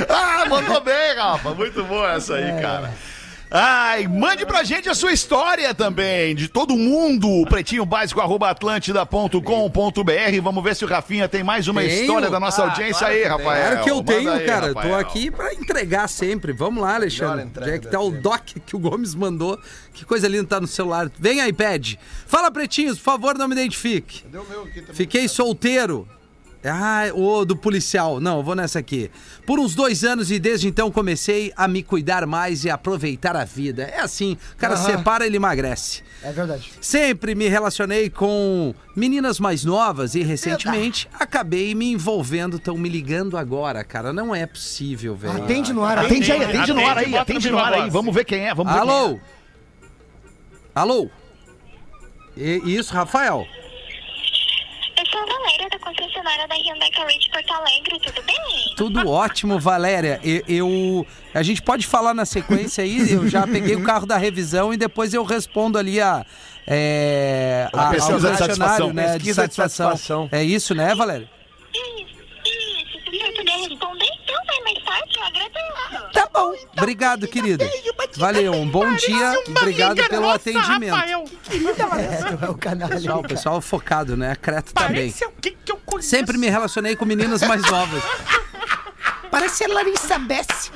Ah, mandou bem, Rafa. Muito boa essa aí, cara. Ai, mande pra gente a sua história também, de todo mundo, pretinho básico, arroba atlântida.com.br. Vamos ver se o Rafinha tem mais uma Tenho. história da nossa Ah, audiência aí, Rafael. Claro que eu Manda tenho, aí, cara. Rafael. Tô aqui pra entregar sempre. Vamos lá, Alexandre. Já que tá o doc que o Gomes mandou. Que coisa linda tá no celular. Vem, iPad. Fala, pretinhos, por favor, não me identifique. Fiquei solteiro. Ah, o do policial. Não, eu vou nessa aqui. Por uns dois anos e desde então comecei a me cuidar mais e aproveitar a vida. É assim, o cara Aham. separa, ele emagrece. É verdade. Sempre me relacionei com meninas mais novas e recentemente acabei me envolvendo. Estão me ligando agora, cara. Não é possível, velho. Atende no ar, Atende aí, Atende, atende no ar aí, atende no ar aí. Vamos ver quem é, vamos ver quem é. Alô? Alô? E- isso, Rafael? A Valéria, da concessionária da Hyundai Carrera de Porto Alegre, tudo bem? Tudo ótimo, Valéria. Eu, eu- a gente pode falar na sequência aí. Eu já peguei o carro da revisão e depois eu respondo ali a. É, a, pesquisa ao de satisfação. né, de Pesquisa de satisfação. satisfação. É isso, né, Valéria? Isso, isso. Se você puder responder, então vai mais tarde, eu agradeço. Tá bom. Obrigado, querido. Valeu, um bom dia. Obrigado pelo atendimento. É, tu é o canalha. Pessoal, pessoal focado, né? A Creta também. Que, que. Sempre me relacionei com meninas mais novas. Parece a Larissa Bess.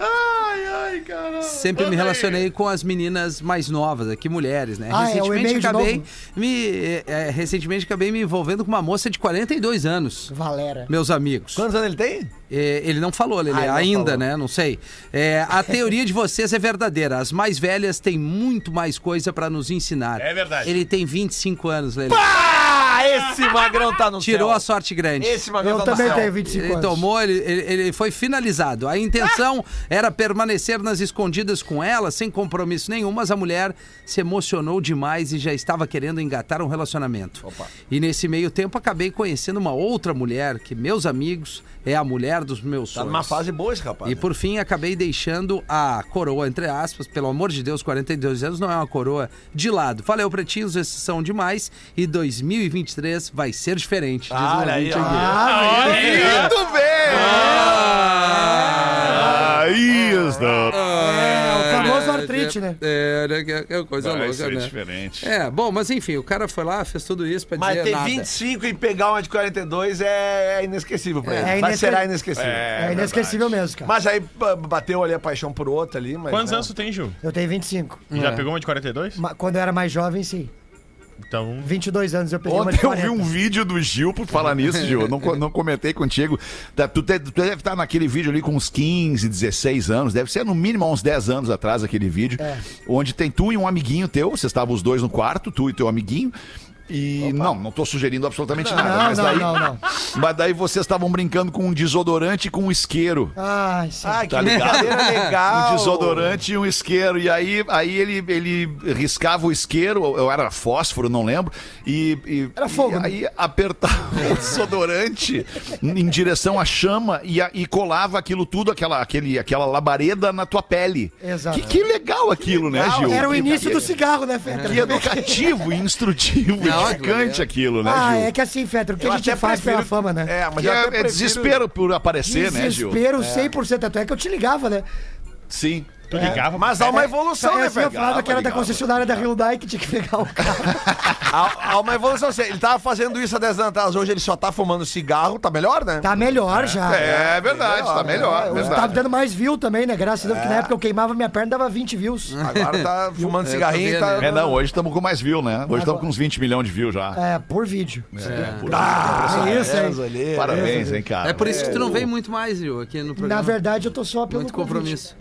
Ai, ai, cara. Sempre me relacionei com as meninas mais novas, aqui mulheres, né? Ah, é, e-mail de acabei me é, é, recentemente acabei me envolvendo com uma moça de 42 anos. Valera. Meus amigos. Quantos anos ele tem? É, ele não falou, Lele, Ah, ainda, falou. né? Não sei. É, a [LAUGHS] teoria de vocês é verdadeira. As mais velhas têm muito mais coisa pra nos ensinar. É verdade. Ele tem 25 anos, Lele. Ah, esse magrão tá no Tirou céu. a sorte grande. Esse magrão Eu tá no também céu. tenho 25 Ele anos. tomou, ele, ele, ele foi finalizado. A intenção era permanecer nas escondidas com ela, sem compromisso nenhum, mas a mulher se emocionou demais e já estava querendo engatar um relacionamento. E nesse meio tempo acabei conhecendo uma outra mulher, que meus amigos é a mulher dos meus Tá sonhos. numa fase boa esse rapaz. E né? por fim, acabei deixando a coroa, entre aspas, pelo amor de Deus, 42 anos não é uma coroa de lado. Valeu, pretinhos, esses são demais. E 2023 vai ser diferente. diz um aí! Ah, isso! É, o famoso artrite, né? É, né, que é- que é coisa Vai louca, ser né? diferente. É, bom, mas enfim, o cara foi lá, fez tudo isso pra Mas dizer ter nada. 25 e pegar uma de 42 é, é inesquecível pra É, ele. é inesque- será inesquecível. É, inesquecível mesmo, cara. Mas aí bateu ali a paixão por outra ali. Mas, Quantos né? anos tu tem, Gil? Eu tenho 25. Já pegou uma de 42? Ma- Quando eu era mais jovem, sim. Então. 22 anos eu peguei uma de Ontem eu 40. vi um vídeo do Gil, por falar nisso, Gil, eu não, não comentei contigo. Tá, Tu, te- tu deve estar naquele vídeo ali com uns 15, 16 anos, deve ser no mínimo há uns 10 anos atrás aquele vídeo, É. onde tem tu e um amiguinho teu, vocês estavam os dois no quarto, tu e teu amiguinho. E não, não tô sugerindo absolutamente nada, Não, mas não, daí, não, não. mas daí vocês estavam brincando com um desodorante e com um isqueiro. Ai, sim. Ah, que Tá ligado? legal. Um desodorante e um isqueiro. E aí, aí ele, ele riscava o isqueiro, ou ou era fósforo, não lembro. E, e- Era fogo, E né? aí apertava [LAUGHS] o desodorante em direção à chama e, a- e colava aquilo tudo, aquela, aquele, aquela labareda na tua pele. Exato. Que, que legal aquilo, né, Gil? Era o Que- início que- do cigarro, né, Fetter? Que educativo e [LAUGHS] instrutivo Não, edificante aquilo, né, Ah, Gil? é que assim, Fetter, o que Eu a gente até faz pela prefiro- fama, né? É, mas Que eu é, até é prefiro- desespero por aparecer, né, Gil? Desespero 100%. Tanto é que eu te ligava, né? Sim. Tu ligava Mas há uma evolução, É, né, eu Fetter? falava que era da concessionária da Hyundai que tinha que pegar o carro. [LAUGHS] Há, há uma evolução. assim, Ele tava fazendo isso há 10 anos atrás. Hoje ele só tá fumando cigarro. Tá melhor, né? Tá melhor já. É verdade, tá melhor. É, verdade. Tá dando mais view também, né? Graças a Deus, que na época eu queimava minha perna dava 20 views. Agora tá [LAUGHS] fumando É, cigarrinho e tô tá... vendo, É, não, hoje estamos com mais view, né? Hoje estamos com uns 20 milhões de views já. É, por vídeo. Ah, É isso, hein? Deus, ali. Parabéns, hein, cara. É por isso que tu não vem muito mais, viu, aqui no programa. Na verdade, eu tô só pelo muito convite. compromisso.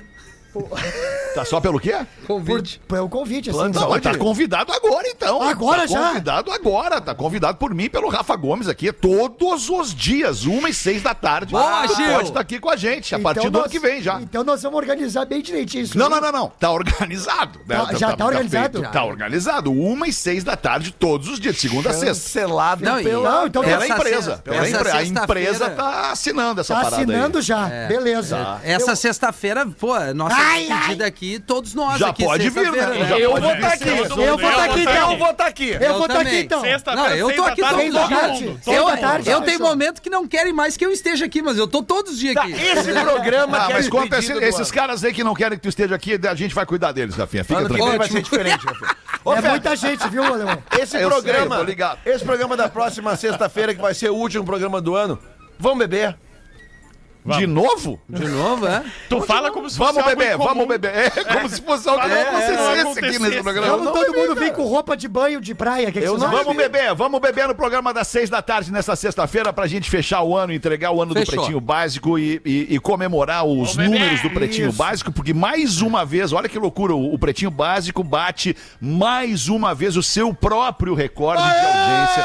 [LAUGHS] Tá só pelo quê? Convite. Pelo convite, assim. Não, mas tá convidado agora, então. Agora tá já? convidado agora. Tá convidado por mim e pelo Rafa Gomes aqui todos os dias, uma e seis da tarde. Boa, Tu Gil! Pode estar aqui com a gente, a Então partir do nós- ano que vem já. Então nós vamos organizar bem direitinho isso. Não, não, não, não. Tá organizado. né? Tá- já tá organizado? feito. Tá organizado. Uma e seis da tarde, todos os dias, de segunda a sexta. Cancelado Não, e- pela... Não, então Pela Essa empresa. Pela essa empre- A empresa tá assinando essa Tá parada assinando aí. já. É. Beleza. Essa sexta-feira, pô, nossa Ai, despedida aqui, todos nós Já aqui. pode vir, sexta-feira, né? Já Eu pode vou vir. estar aqui. Eu vou estar aqui, então. Eu vou estar aqui. Eu vou estar aqui, também. então. Sexta-feira, Não, eu tô seis da aqui tarde, todo da todo tarde. mundo. Seis Eu, eu tenho momento que não querem mais que eu esteja aqui, mas eu tô todos os dias Tá, aqui. esse programa Ah, que é mas quanto a despedido esses, do esses ano. caras aí que não querem que tu esteja aqui, a gente vai cuidar deles, Rafinha. Fica Ano que tranquilo. vem vai ser diferente, meu filho. Ô, É muita gente, viu, alemão? Esse Eu sei, programa, eu tô ligado. esse programa da próxima sexta-feira, que vai ser o último programa do ano, vamos beber. De novo? De novo, é? Tu fala como se fosse Vamos algo beber, incomum. vamos beber. É como se fosse algo que não É, acontecesse é, aqui acontecesse. nesse programa. Vamos Não todo beber, mundo cara. com roupa de banho de praia. Que que Eu vocês não? Vamos beber, vamos beber no programa das seis da tarde nessa sexta-feira pra gente fechar o ano, entregar o ano do Fechou. Pretinho Básico e, e- e comemorar os beber. números do Pretinho Isso. Básico, porque mais uma vez, olha que loucura, o, o Pretinho Básico bate mais uma vez o seu próprio recorde de audiência.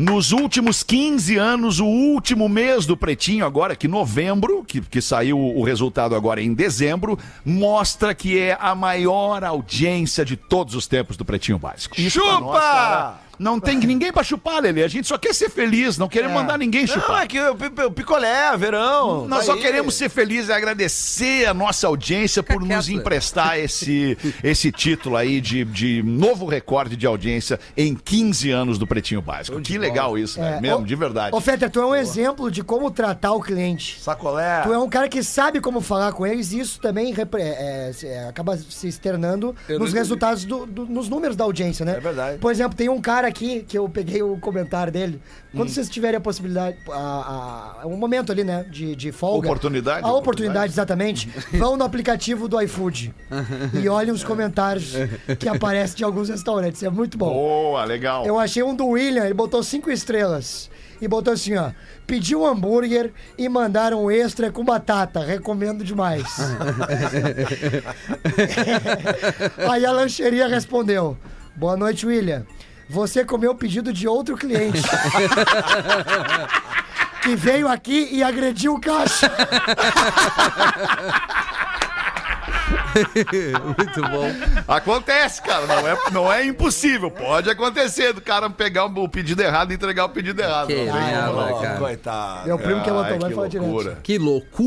Nos últimos 15 anos, o último mês do Pretinho, agora que novembro, que, que saiu o resultado agora em dezembro, mostra que é a maior audiência de todos os tempos do Pretinho Básico. Isso Chupa! Não tem ninguém pra chupar, Lelê. A gente só quer ser feliz, não queremos mandar ninguém Não, chupar. é que o pi- o picolé, verão. Nós tá só aí. queremos ser felizes e agradecer a nossa audiência por Fica nos quieto, emprestar esse, esse título aí de, de novo recorde de audiência em 15 anos do Pretinho Básico. Que legal isso, né? É, Mesmo, ô- de verdade. Ô, Fetter, tu é um exemplo de como tratar o cliente. Sacolé. Tu é um cara que sabe como falar com eles e isso também repre- é, é, acaba se externando nos resultados, do- do- nos números da audiência, né? É verdade. Por exemplo, tem um cara aqui, que eu peguei o comentário dele. Quando Hum. vocês tiverem a possibilidade, a, a- um momento ali, né, de, de folga. Oportunidade, A oportunidade, exatamente. Vão no aplicativo do iFood e olhem os comentários que aparecem de alguns restaurantes. É muito bom. Boa, legal. Eu achei um do William, ele botou cinco estrelas. E botou assim, ó. Pediu um hambúrguer e mandaram um extra com batata. Recomendo demais. [LAUGHS] [LAUGHS] Aí a lancheria respondeu: Boa noite, William. Você comeu o pedido de outro cliente. [LAUGHS] que veio aqui e agrediu o caixa. [LAUGHS] [LAUGHS] Muito bom. Acontece, cara. Não é, não é impossível. Pode acontecer do cara pegar o pedido errado e entregar o pedido errado. Que Não não. cara. Coitado. Meu primo que é Ai, motoboy que fala direto. loucura. Que loucura.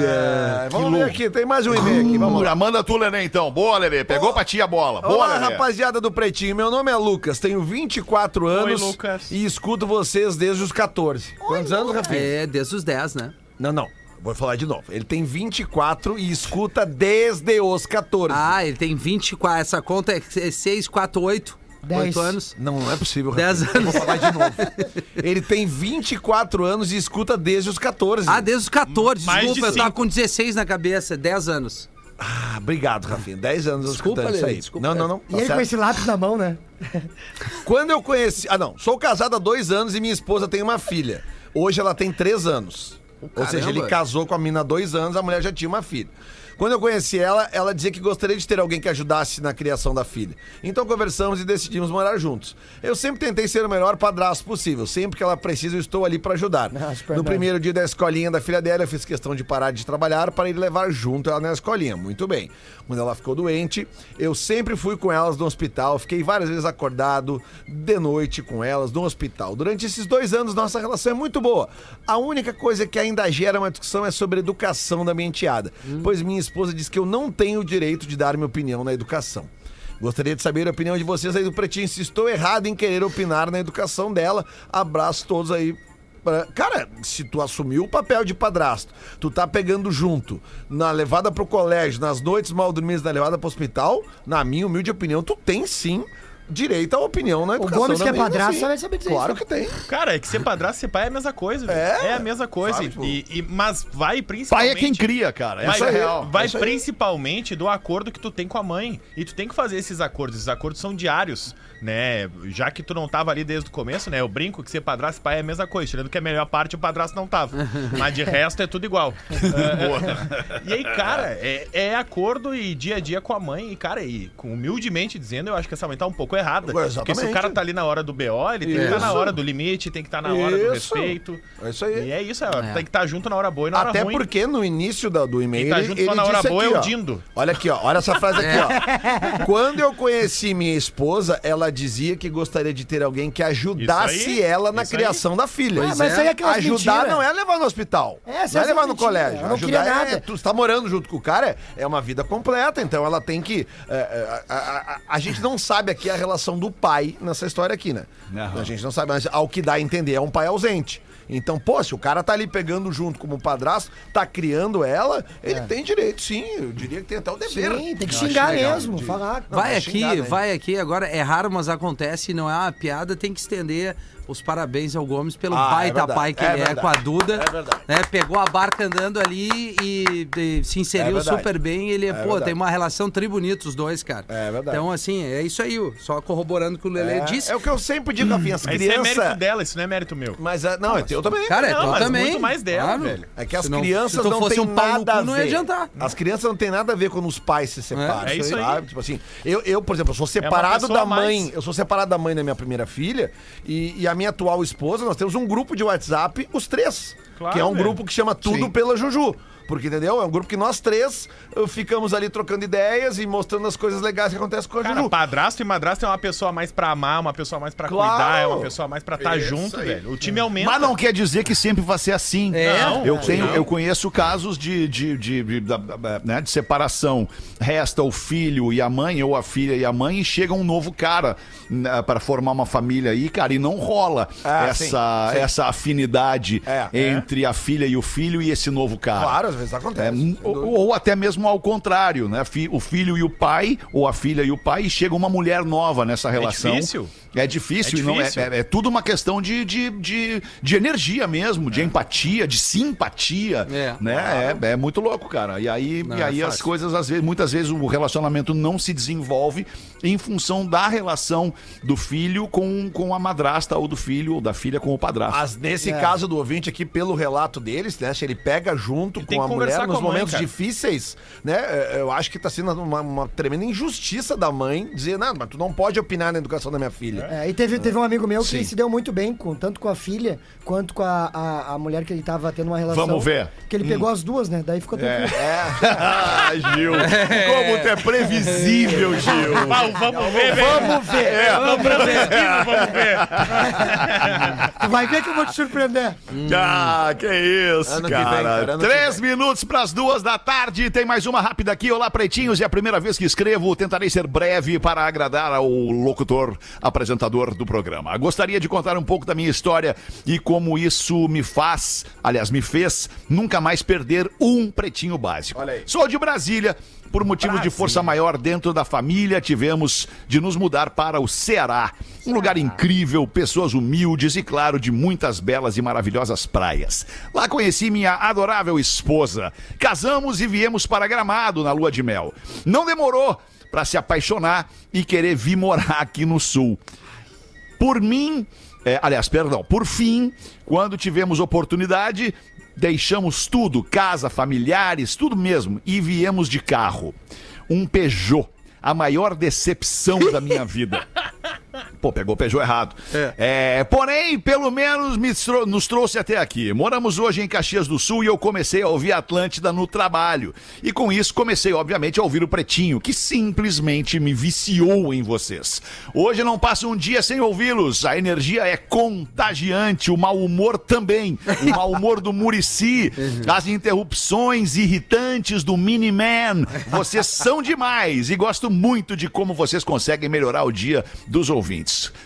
É, vamos ver aqui, tem mais um e-mail aqui, vamos lá. Manda tu, Lelê, então. Boa, Lelê. Pegou pra ti a bola. Boa, Olá, Lelê. rapaziada do Pretinho. Meu nome é Lucas, tenho 24 anos Lucas. e escuto vocês desde os 14. Quantos anos, Rafinha? É, desde os 10, né? Não, não. Vou falar de novo. Ele tem 24 e escuta desde os 14. Ah, ele tem 24. Essa conta é 6, 4, 8. Dez. 8 anos. Não, não é possível. 10 Rafinha. anos. Vou falar de novo. Ele tem 24 anos e escuta desde os 14. Ah, desde os 14. Mais de Desculpa, eu tava com 16 na cabeça. 10 anos. Ah, obrigado, Rafinha. 10 anos Desculpa, escutando isso aí. desculpa. Não, não, não. E tá ele com esse lápis na mão, né? Quando eu conheci. Ah, não. Sou casado há dois anos e minha esposa tem uma filha. Hoje ela tem três anos. Ou seja, ele caramba. casou com a mina há dois anos, a mulher já tinha uma filha. Quando eu conheci ela, ela dizia que gostaria de ter alguém que ajudasse na criação da filha. Então conversamos e decidimos morar juntos. Eu sempre tentei ser o melhor padrasto possível. Sempre que ela precisa, eu estou ali para ajudar. Ah, no primeiro dia da escolinha da filha dela, eu fiz questão de parar de trabalhar para ir levar junto ela na escolinha. Muito bem. Quando ela ficou doente, eu sempre fui com elas no hospital. Fiquei várias vezes acordado de noite com elas no hospital. Durante esses dois anos, nossa relação é muito boa. A única coisa que ainda gera uma discussão é sobre a educação da minha enteada. Pois minha esposa diz que eu não tenho o direito de dar minha opinião na educação. Gostaria de saber a opinião de vocês aí do Pretinho, se estou errado em querer opinar na educação dela. Abraço todos aí. pra- Cara, se tu assumiu o papel de padrasto, tu tá pegando junto na levada pro colégio, nas noites mal dormidas, na levada pro hospital, na minha humilde opinião, tu tem sim direito à opinião na educação. Gomes, da que é menina, padrasto, sim. vai saber dizer Claro isso, que tem. Cara, é que ser padrasto e ser pai é a mesma coisa, velho. É? É, a mesma coisa. Sabe, tipo- E, e- mas vai Pai principalmente. é quem cria, cara. Vai, Essa é real. vai isso aí. principalmente do acordo que tu tem com a mãe. E tu tem que fazer esses acordos. Esses acordos são diários, né? Já que tu não tava ali desde o começo, né? Eu brinco que ser padrasto e pai é a mesma coisa. Tirando que a melhor parte o padrasto não tava. [LAUGHS] Mas de resto é tudo igual. É, [LAUGHS] e aí, cara, é, é acordo e dia a dia com a mãe. E, cara, e humildemente dizendo, eu acho que essa mãe tá um pouco errada. Porque se o cara tá ali na hora do BO, ele tem que estar na Isso. hora do limite, tem que estar na hora do Isso. respeito. É isso aí. E é isso, é, tem que estar junto na hora boa e na hora Até ruim. porque no início da- do e-mail Quem tá ele, junto ele só na hora boa aqui, é o ó. Dindo. Olha aqui, ó. Olha essa frase aqui, ó. [LAUGHS] Quando eu conheci minha esposa, ela dizia que gostaria de ter alguém que ajudasse aí, ela na isso aí. criação da filha. Ah, mas isso aí é aquelas Ajudar mentira. não é levar no hospital. É, não é é levar no mentira. colégio. Eu não Ajudar queria é, nada. tu está morando junto com o cara, é uma vida completa, então ela tem que. é, é, a, a- a- a gente não sabe aqui a relação do pai nessa história aqui, né? Aham. A gente não sabe, mas ao que dá a entender, é um pai ausente. Então, pô, se o cara tá ali pegando junto como padrasto, tá criando ela, ele tem direito, sim. Eu diria que tem até o dever. É. Sim, tem que Eu xingar mesmo, de- falar. Não, vai aqui, xingar, né? vai aqui. Agora é raro, mas acontece não é uma piada. Tem que estender os parabéns ao Gomes pelo Ah, é baita verdade, pai que é ele é verdade, com a Duda. é verdade. né? Pegou a barca andando ali e, e se É inseriu verdade. super bem. Ele, pô, verdade. tem uma relação tri bonita os dois, cara. É verdade. Então, assim, é isso aí. Só corroborando o que o Lelê É, disse. é o que eu sempre digo, Rafinha, as Mas isso é mérito crianças... dela, isso não é mérito meu. Mas, é, não, é teu também. Cara, é Não, tu mas também. muito mais dela, velho. É que as não- crianças não fosse têm um pau nada cu, a não ia adiantar. As crianças não têm nada a ver quando os pais se separam. É, é isso aí. sabe? Tipo assim, eu, eu, por exemplo, eu sou separado da mãe. Eu sou separado da mãe da minha primeira filha e, e a minha atual esposa, nós temos um grupo de WhatsApp, os três. Claro, que é um velho. grupo que chama Tudo pela Juju. Porque, entendeu? É um grupo que nós três uh, ficamos ali trocando ideias e mostrando as coisas legais que acontecem com a Cara, Juju. padrasto e madrasto é uma pessoa mais pra amar, uma pessoa mais pra Claro. cuidar, é uma pessoa mais pra estar Isso junto, aí. velho. O time aumenta. Mas não quer dizer que sempre vai ser assim. É. Não, eu, tenho, não. eu conheço casos de, de, de, de, da- da- né, de separação. Resta o filho e a mãe, ou a filha e a mãe, e chega um novo cara né, para formar uma família aí, cara, e não rola Ah, essa, sim, sim. essa afinidade É, entre a filha e o filho e esse novo cara. Claro, às vezes É, acontece. ou, ou até mesmo ao contrário, né? O filho e o pai, ou a filha e o pai, e chega uma mulher nova nessa relação. difícil. É difícil, É e não- é, é- é tudo uma questão de, de, de, de energia mesmo, de empatia, de simpatia. É. né? É, é muito louco, cara. E aí, Não e é aí as coisas, às vezes, muitas vezes, o relacionamento não se desenvolve em função da relação do filho com, com a madrasta, ou do filho ou da filha com o padrasto. Mas nesse É. caso do ouvinte aqui, pelo relato deles, né? Se ele pega junto Ele com a mulher nos a mãe, momentos cara. difíceis, né? é, Eu acho que tá sendo uma, uma tremenda injustiça da mãe dizer, não, mas tu não pode opinar na educação da minha filha. É, e teve, teve um amigo meu que Sim. se deu muito bem, com, tanto com a filha quanto com a, a, a mulher que ele tava tendo uma relação. Vamos ver. Que ele pegou as duas, né? Daí ficou tranquilo. [LAUGHS] ah, Gil, como tu é previsível, Gil. Ah, vamos ver, velho. Vamos ver! É, Vamos ver. Vamos ver. [LAUGHS] Tu vai ver que eu vou te surpreender. Ah, que isso, Ano que cara. vem, que Três minutos pras duas da tarde. Tem mais uma rápida aqui. Olá, pretinhos. É a primeira vez que escrevo. Tentarei ser breve para agradar ao locutor, apresentador do programa. Gostaria de contar um pouco da minha história e como isso me faz, aliás, me fez nunca mais perder um pretinho básico. Sou de Brasília. Por motivos de força maior dentro da família, tivemos de nos mudar para o Ceará. Um lugar incrível, pessoas humildes e, claro, de muitas belas e maravilhosas praias. Lá conheci minha adorável esposa. Casamos e viemos para Gramado na lua de mel. Não demorou para se apaixonar e querer vir morar aqui no sul. Por mim, é, aliás, perdão, por fim, quando tivemos oportunidade, deixamos tudo, casa, familiares, tudo mesmo, e viemos de carro. Um Peugeot, a maior decepção da minha vida. [LAUGHS] Pô, pegou o Peugeot errado. É, porém, pelo menos me trou- nos trouxe até aqui. Moramos hoje em Caxias do Sul e eu comecei a ouvir Atlântida no trabalho. E com isso comecei, obviamente, a ouvir o Pretinho, que simplesmente me viciou em vocês. Hoje não passa um dia sem ouvi-los. A energia é contagiante, o mau humor também. O mau humor do Murici, as interrupções irritantes do Miniman. Vocês são demais e gosto muito de como vocês conseguem melhorar o dia dos ouvintes.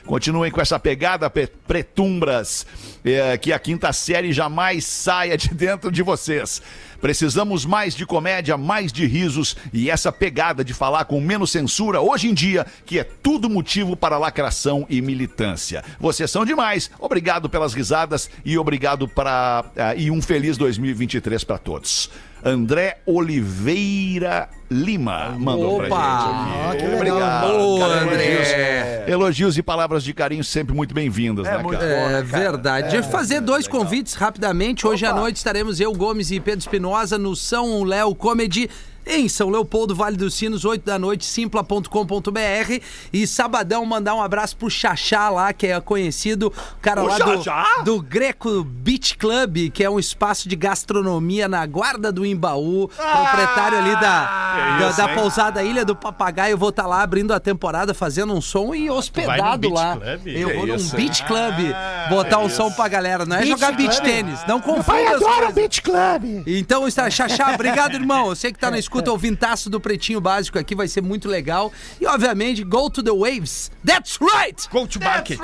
Continuem com essa pegada, pe- pretumbras, é, que a quinta série jamais saia de dentro de vocês. Precisamos mais de comédia, mais de risos e essa pegada de falar com menos censura hoje em dia, que é tudo motivo para lacração e militância. Vocês são demais. Obrigado pelas risadas e obrigado para ah, e um feliz 2023 para todos. André Oliveira Lima mandou pra Opa! gente Ah, aqui. legal. Obrigado. Boa, cara. Elogios, elogios e palavras de carinho sempre muito bem-vindas, né, cara? É verdade. Deixa eu fazer dois convites rapidamente. Hoje à noite estaremos eu, Gomes e Pedro Espinosa no São Léo Comedy. Em São Leopoldo, Vale dos Sinos, 8 da noite, simpla.com.br. E sabadão, mandar um abraço pro Xaxá lá, que é conhecido, o cara O lá Xaxá? do, do Greco Beach Club, que é um espaço de gastronomia na Guarda do Imbaú, proprietário ali da, da, isso, da pousada Ilha do Papagaio. Eu vou estar lá abrindo a temporada, fazendo um som e hospedado lá. Club? Eu vou num Beach Club Ah, botar um isso. som pra galera. Não é Beach jogar beach tênis. Não confunda Pai as adora coisas. Beach Club. Então, está Xaxá, obrigado, irmão. Eu sei que tá na [LAUGHS] escuta, ouvintaço do Pretinho Básico aqui, vai ser muito legal. E, obviamente, go to the waves. That's right! Go to market.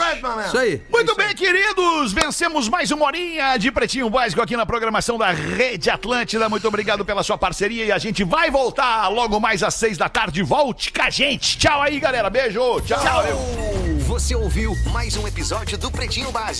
Isso aí. Muito bem, queridos, vencemos mais uma horinha de Pretinho Básico aqui na programação da Rede Atlântida. Muito obrigado pela sua parceria e a gente vai voltar logo mais às seis da tarde. Volte com a gente. Tchau aí, galera. Beijo. Tchau. Valeu. Você ouviu mais um episódio do Pretinho Básico.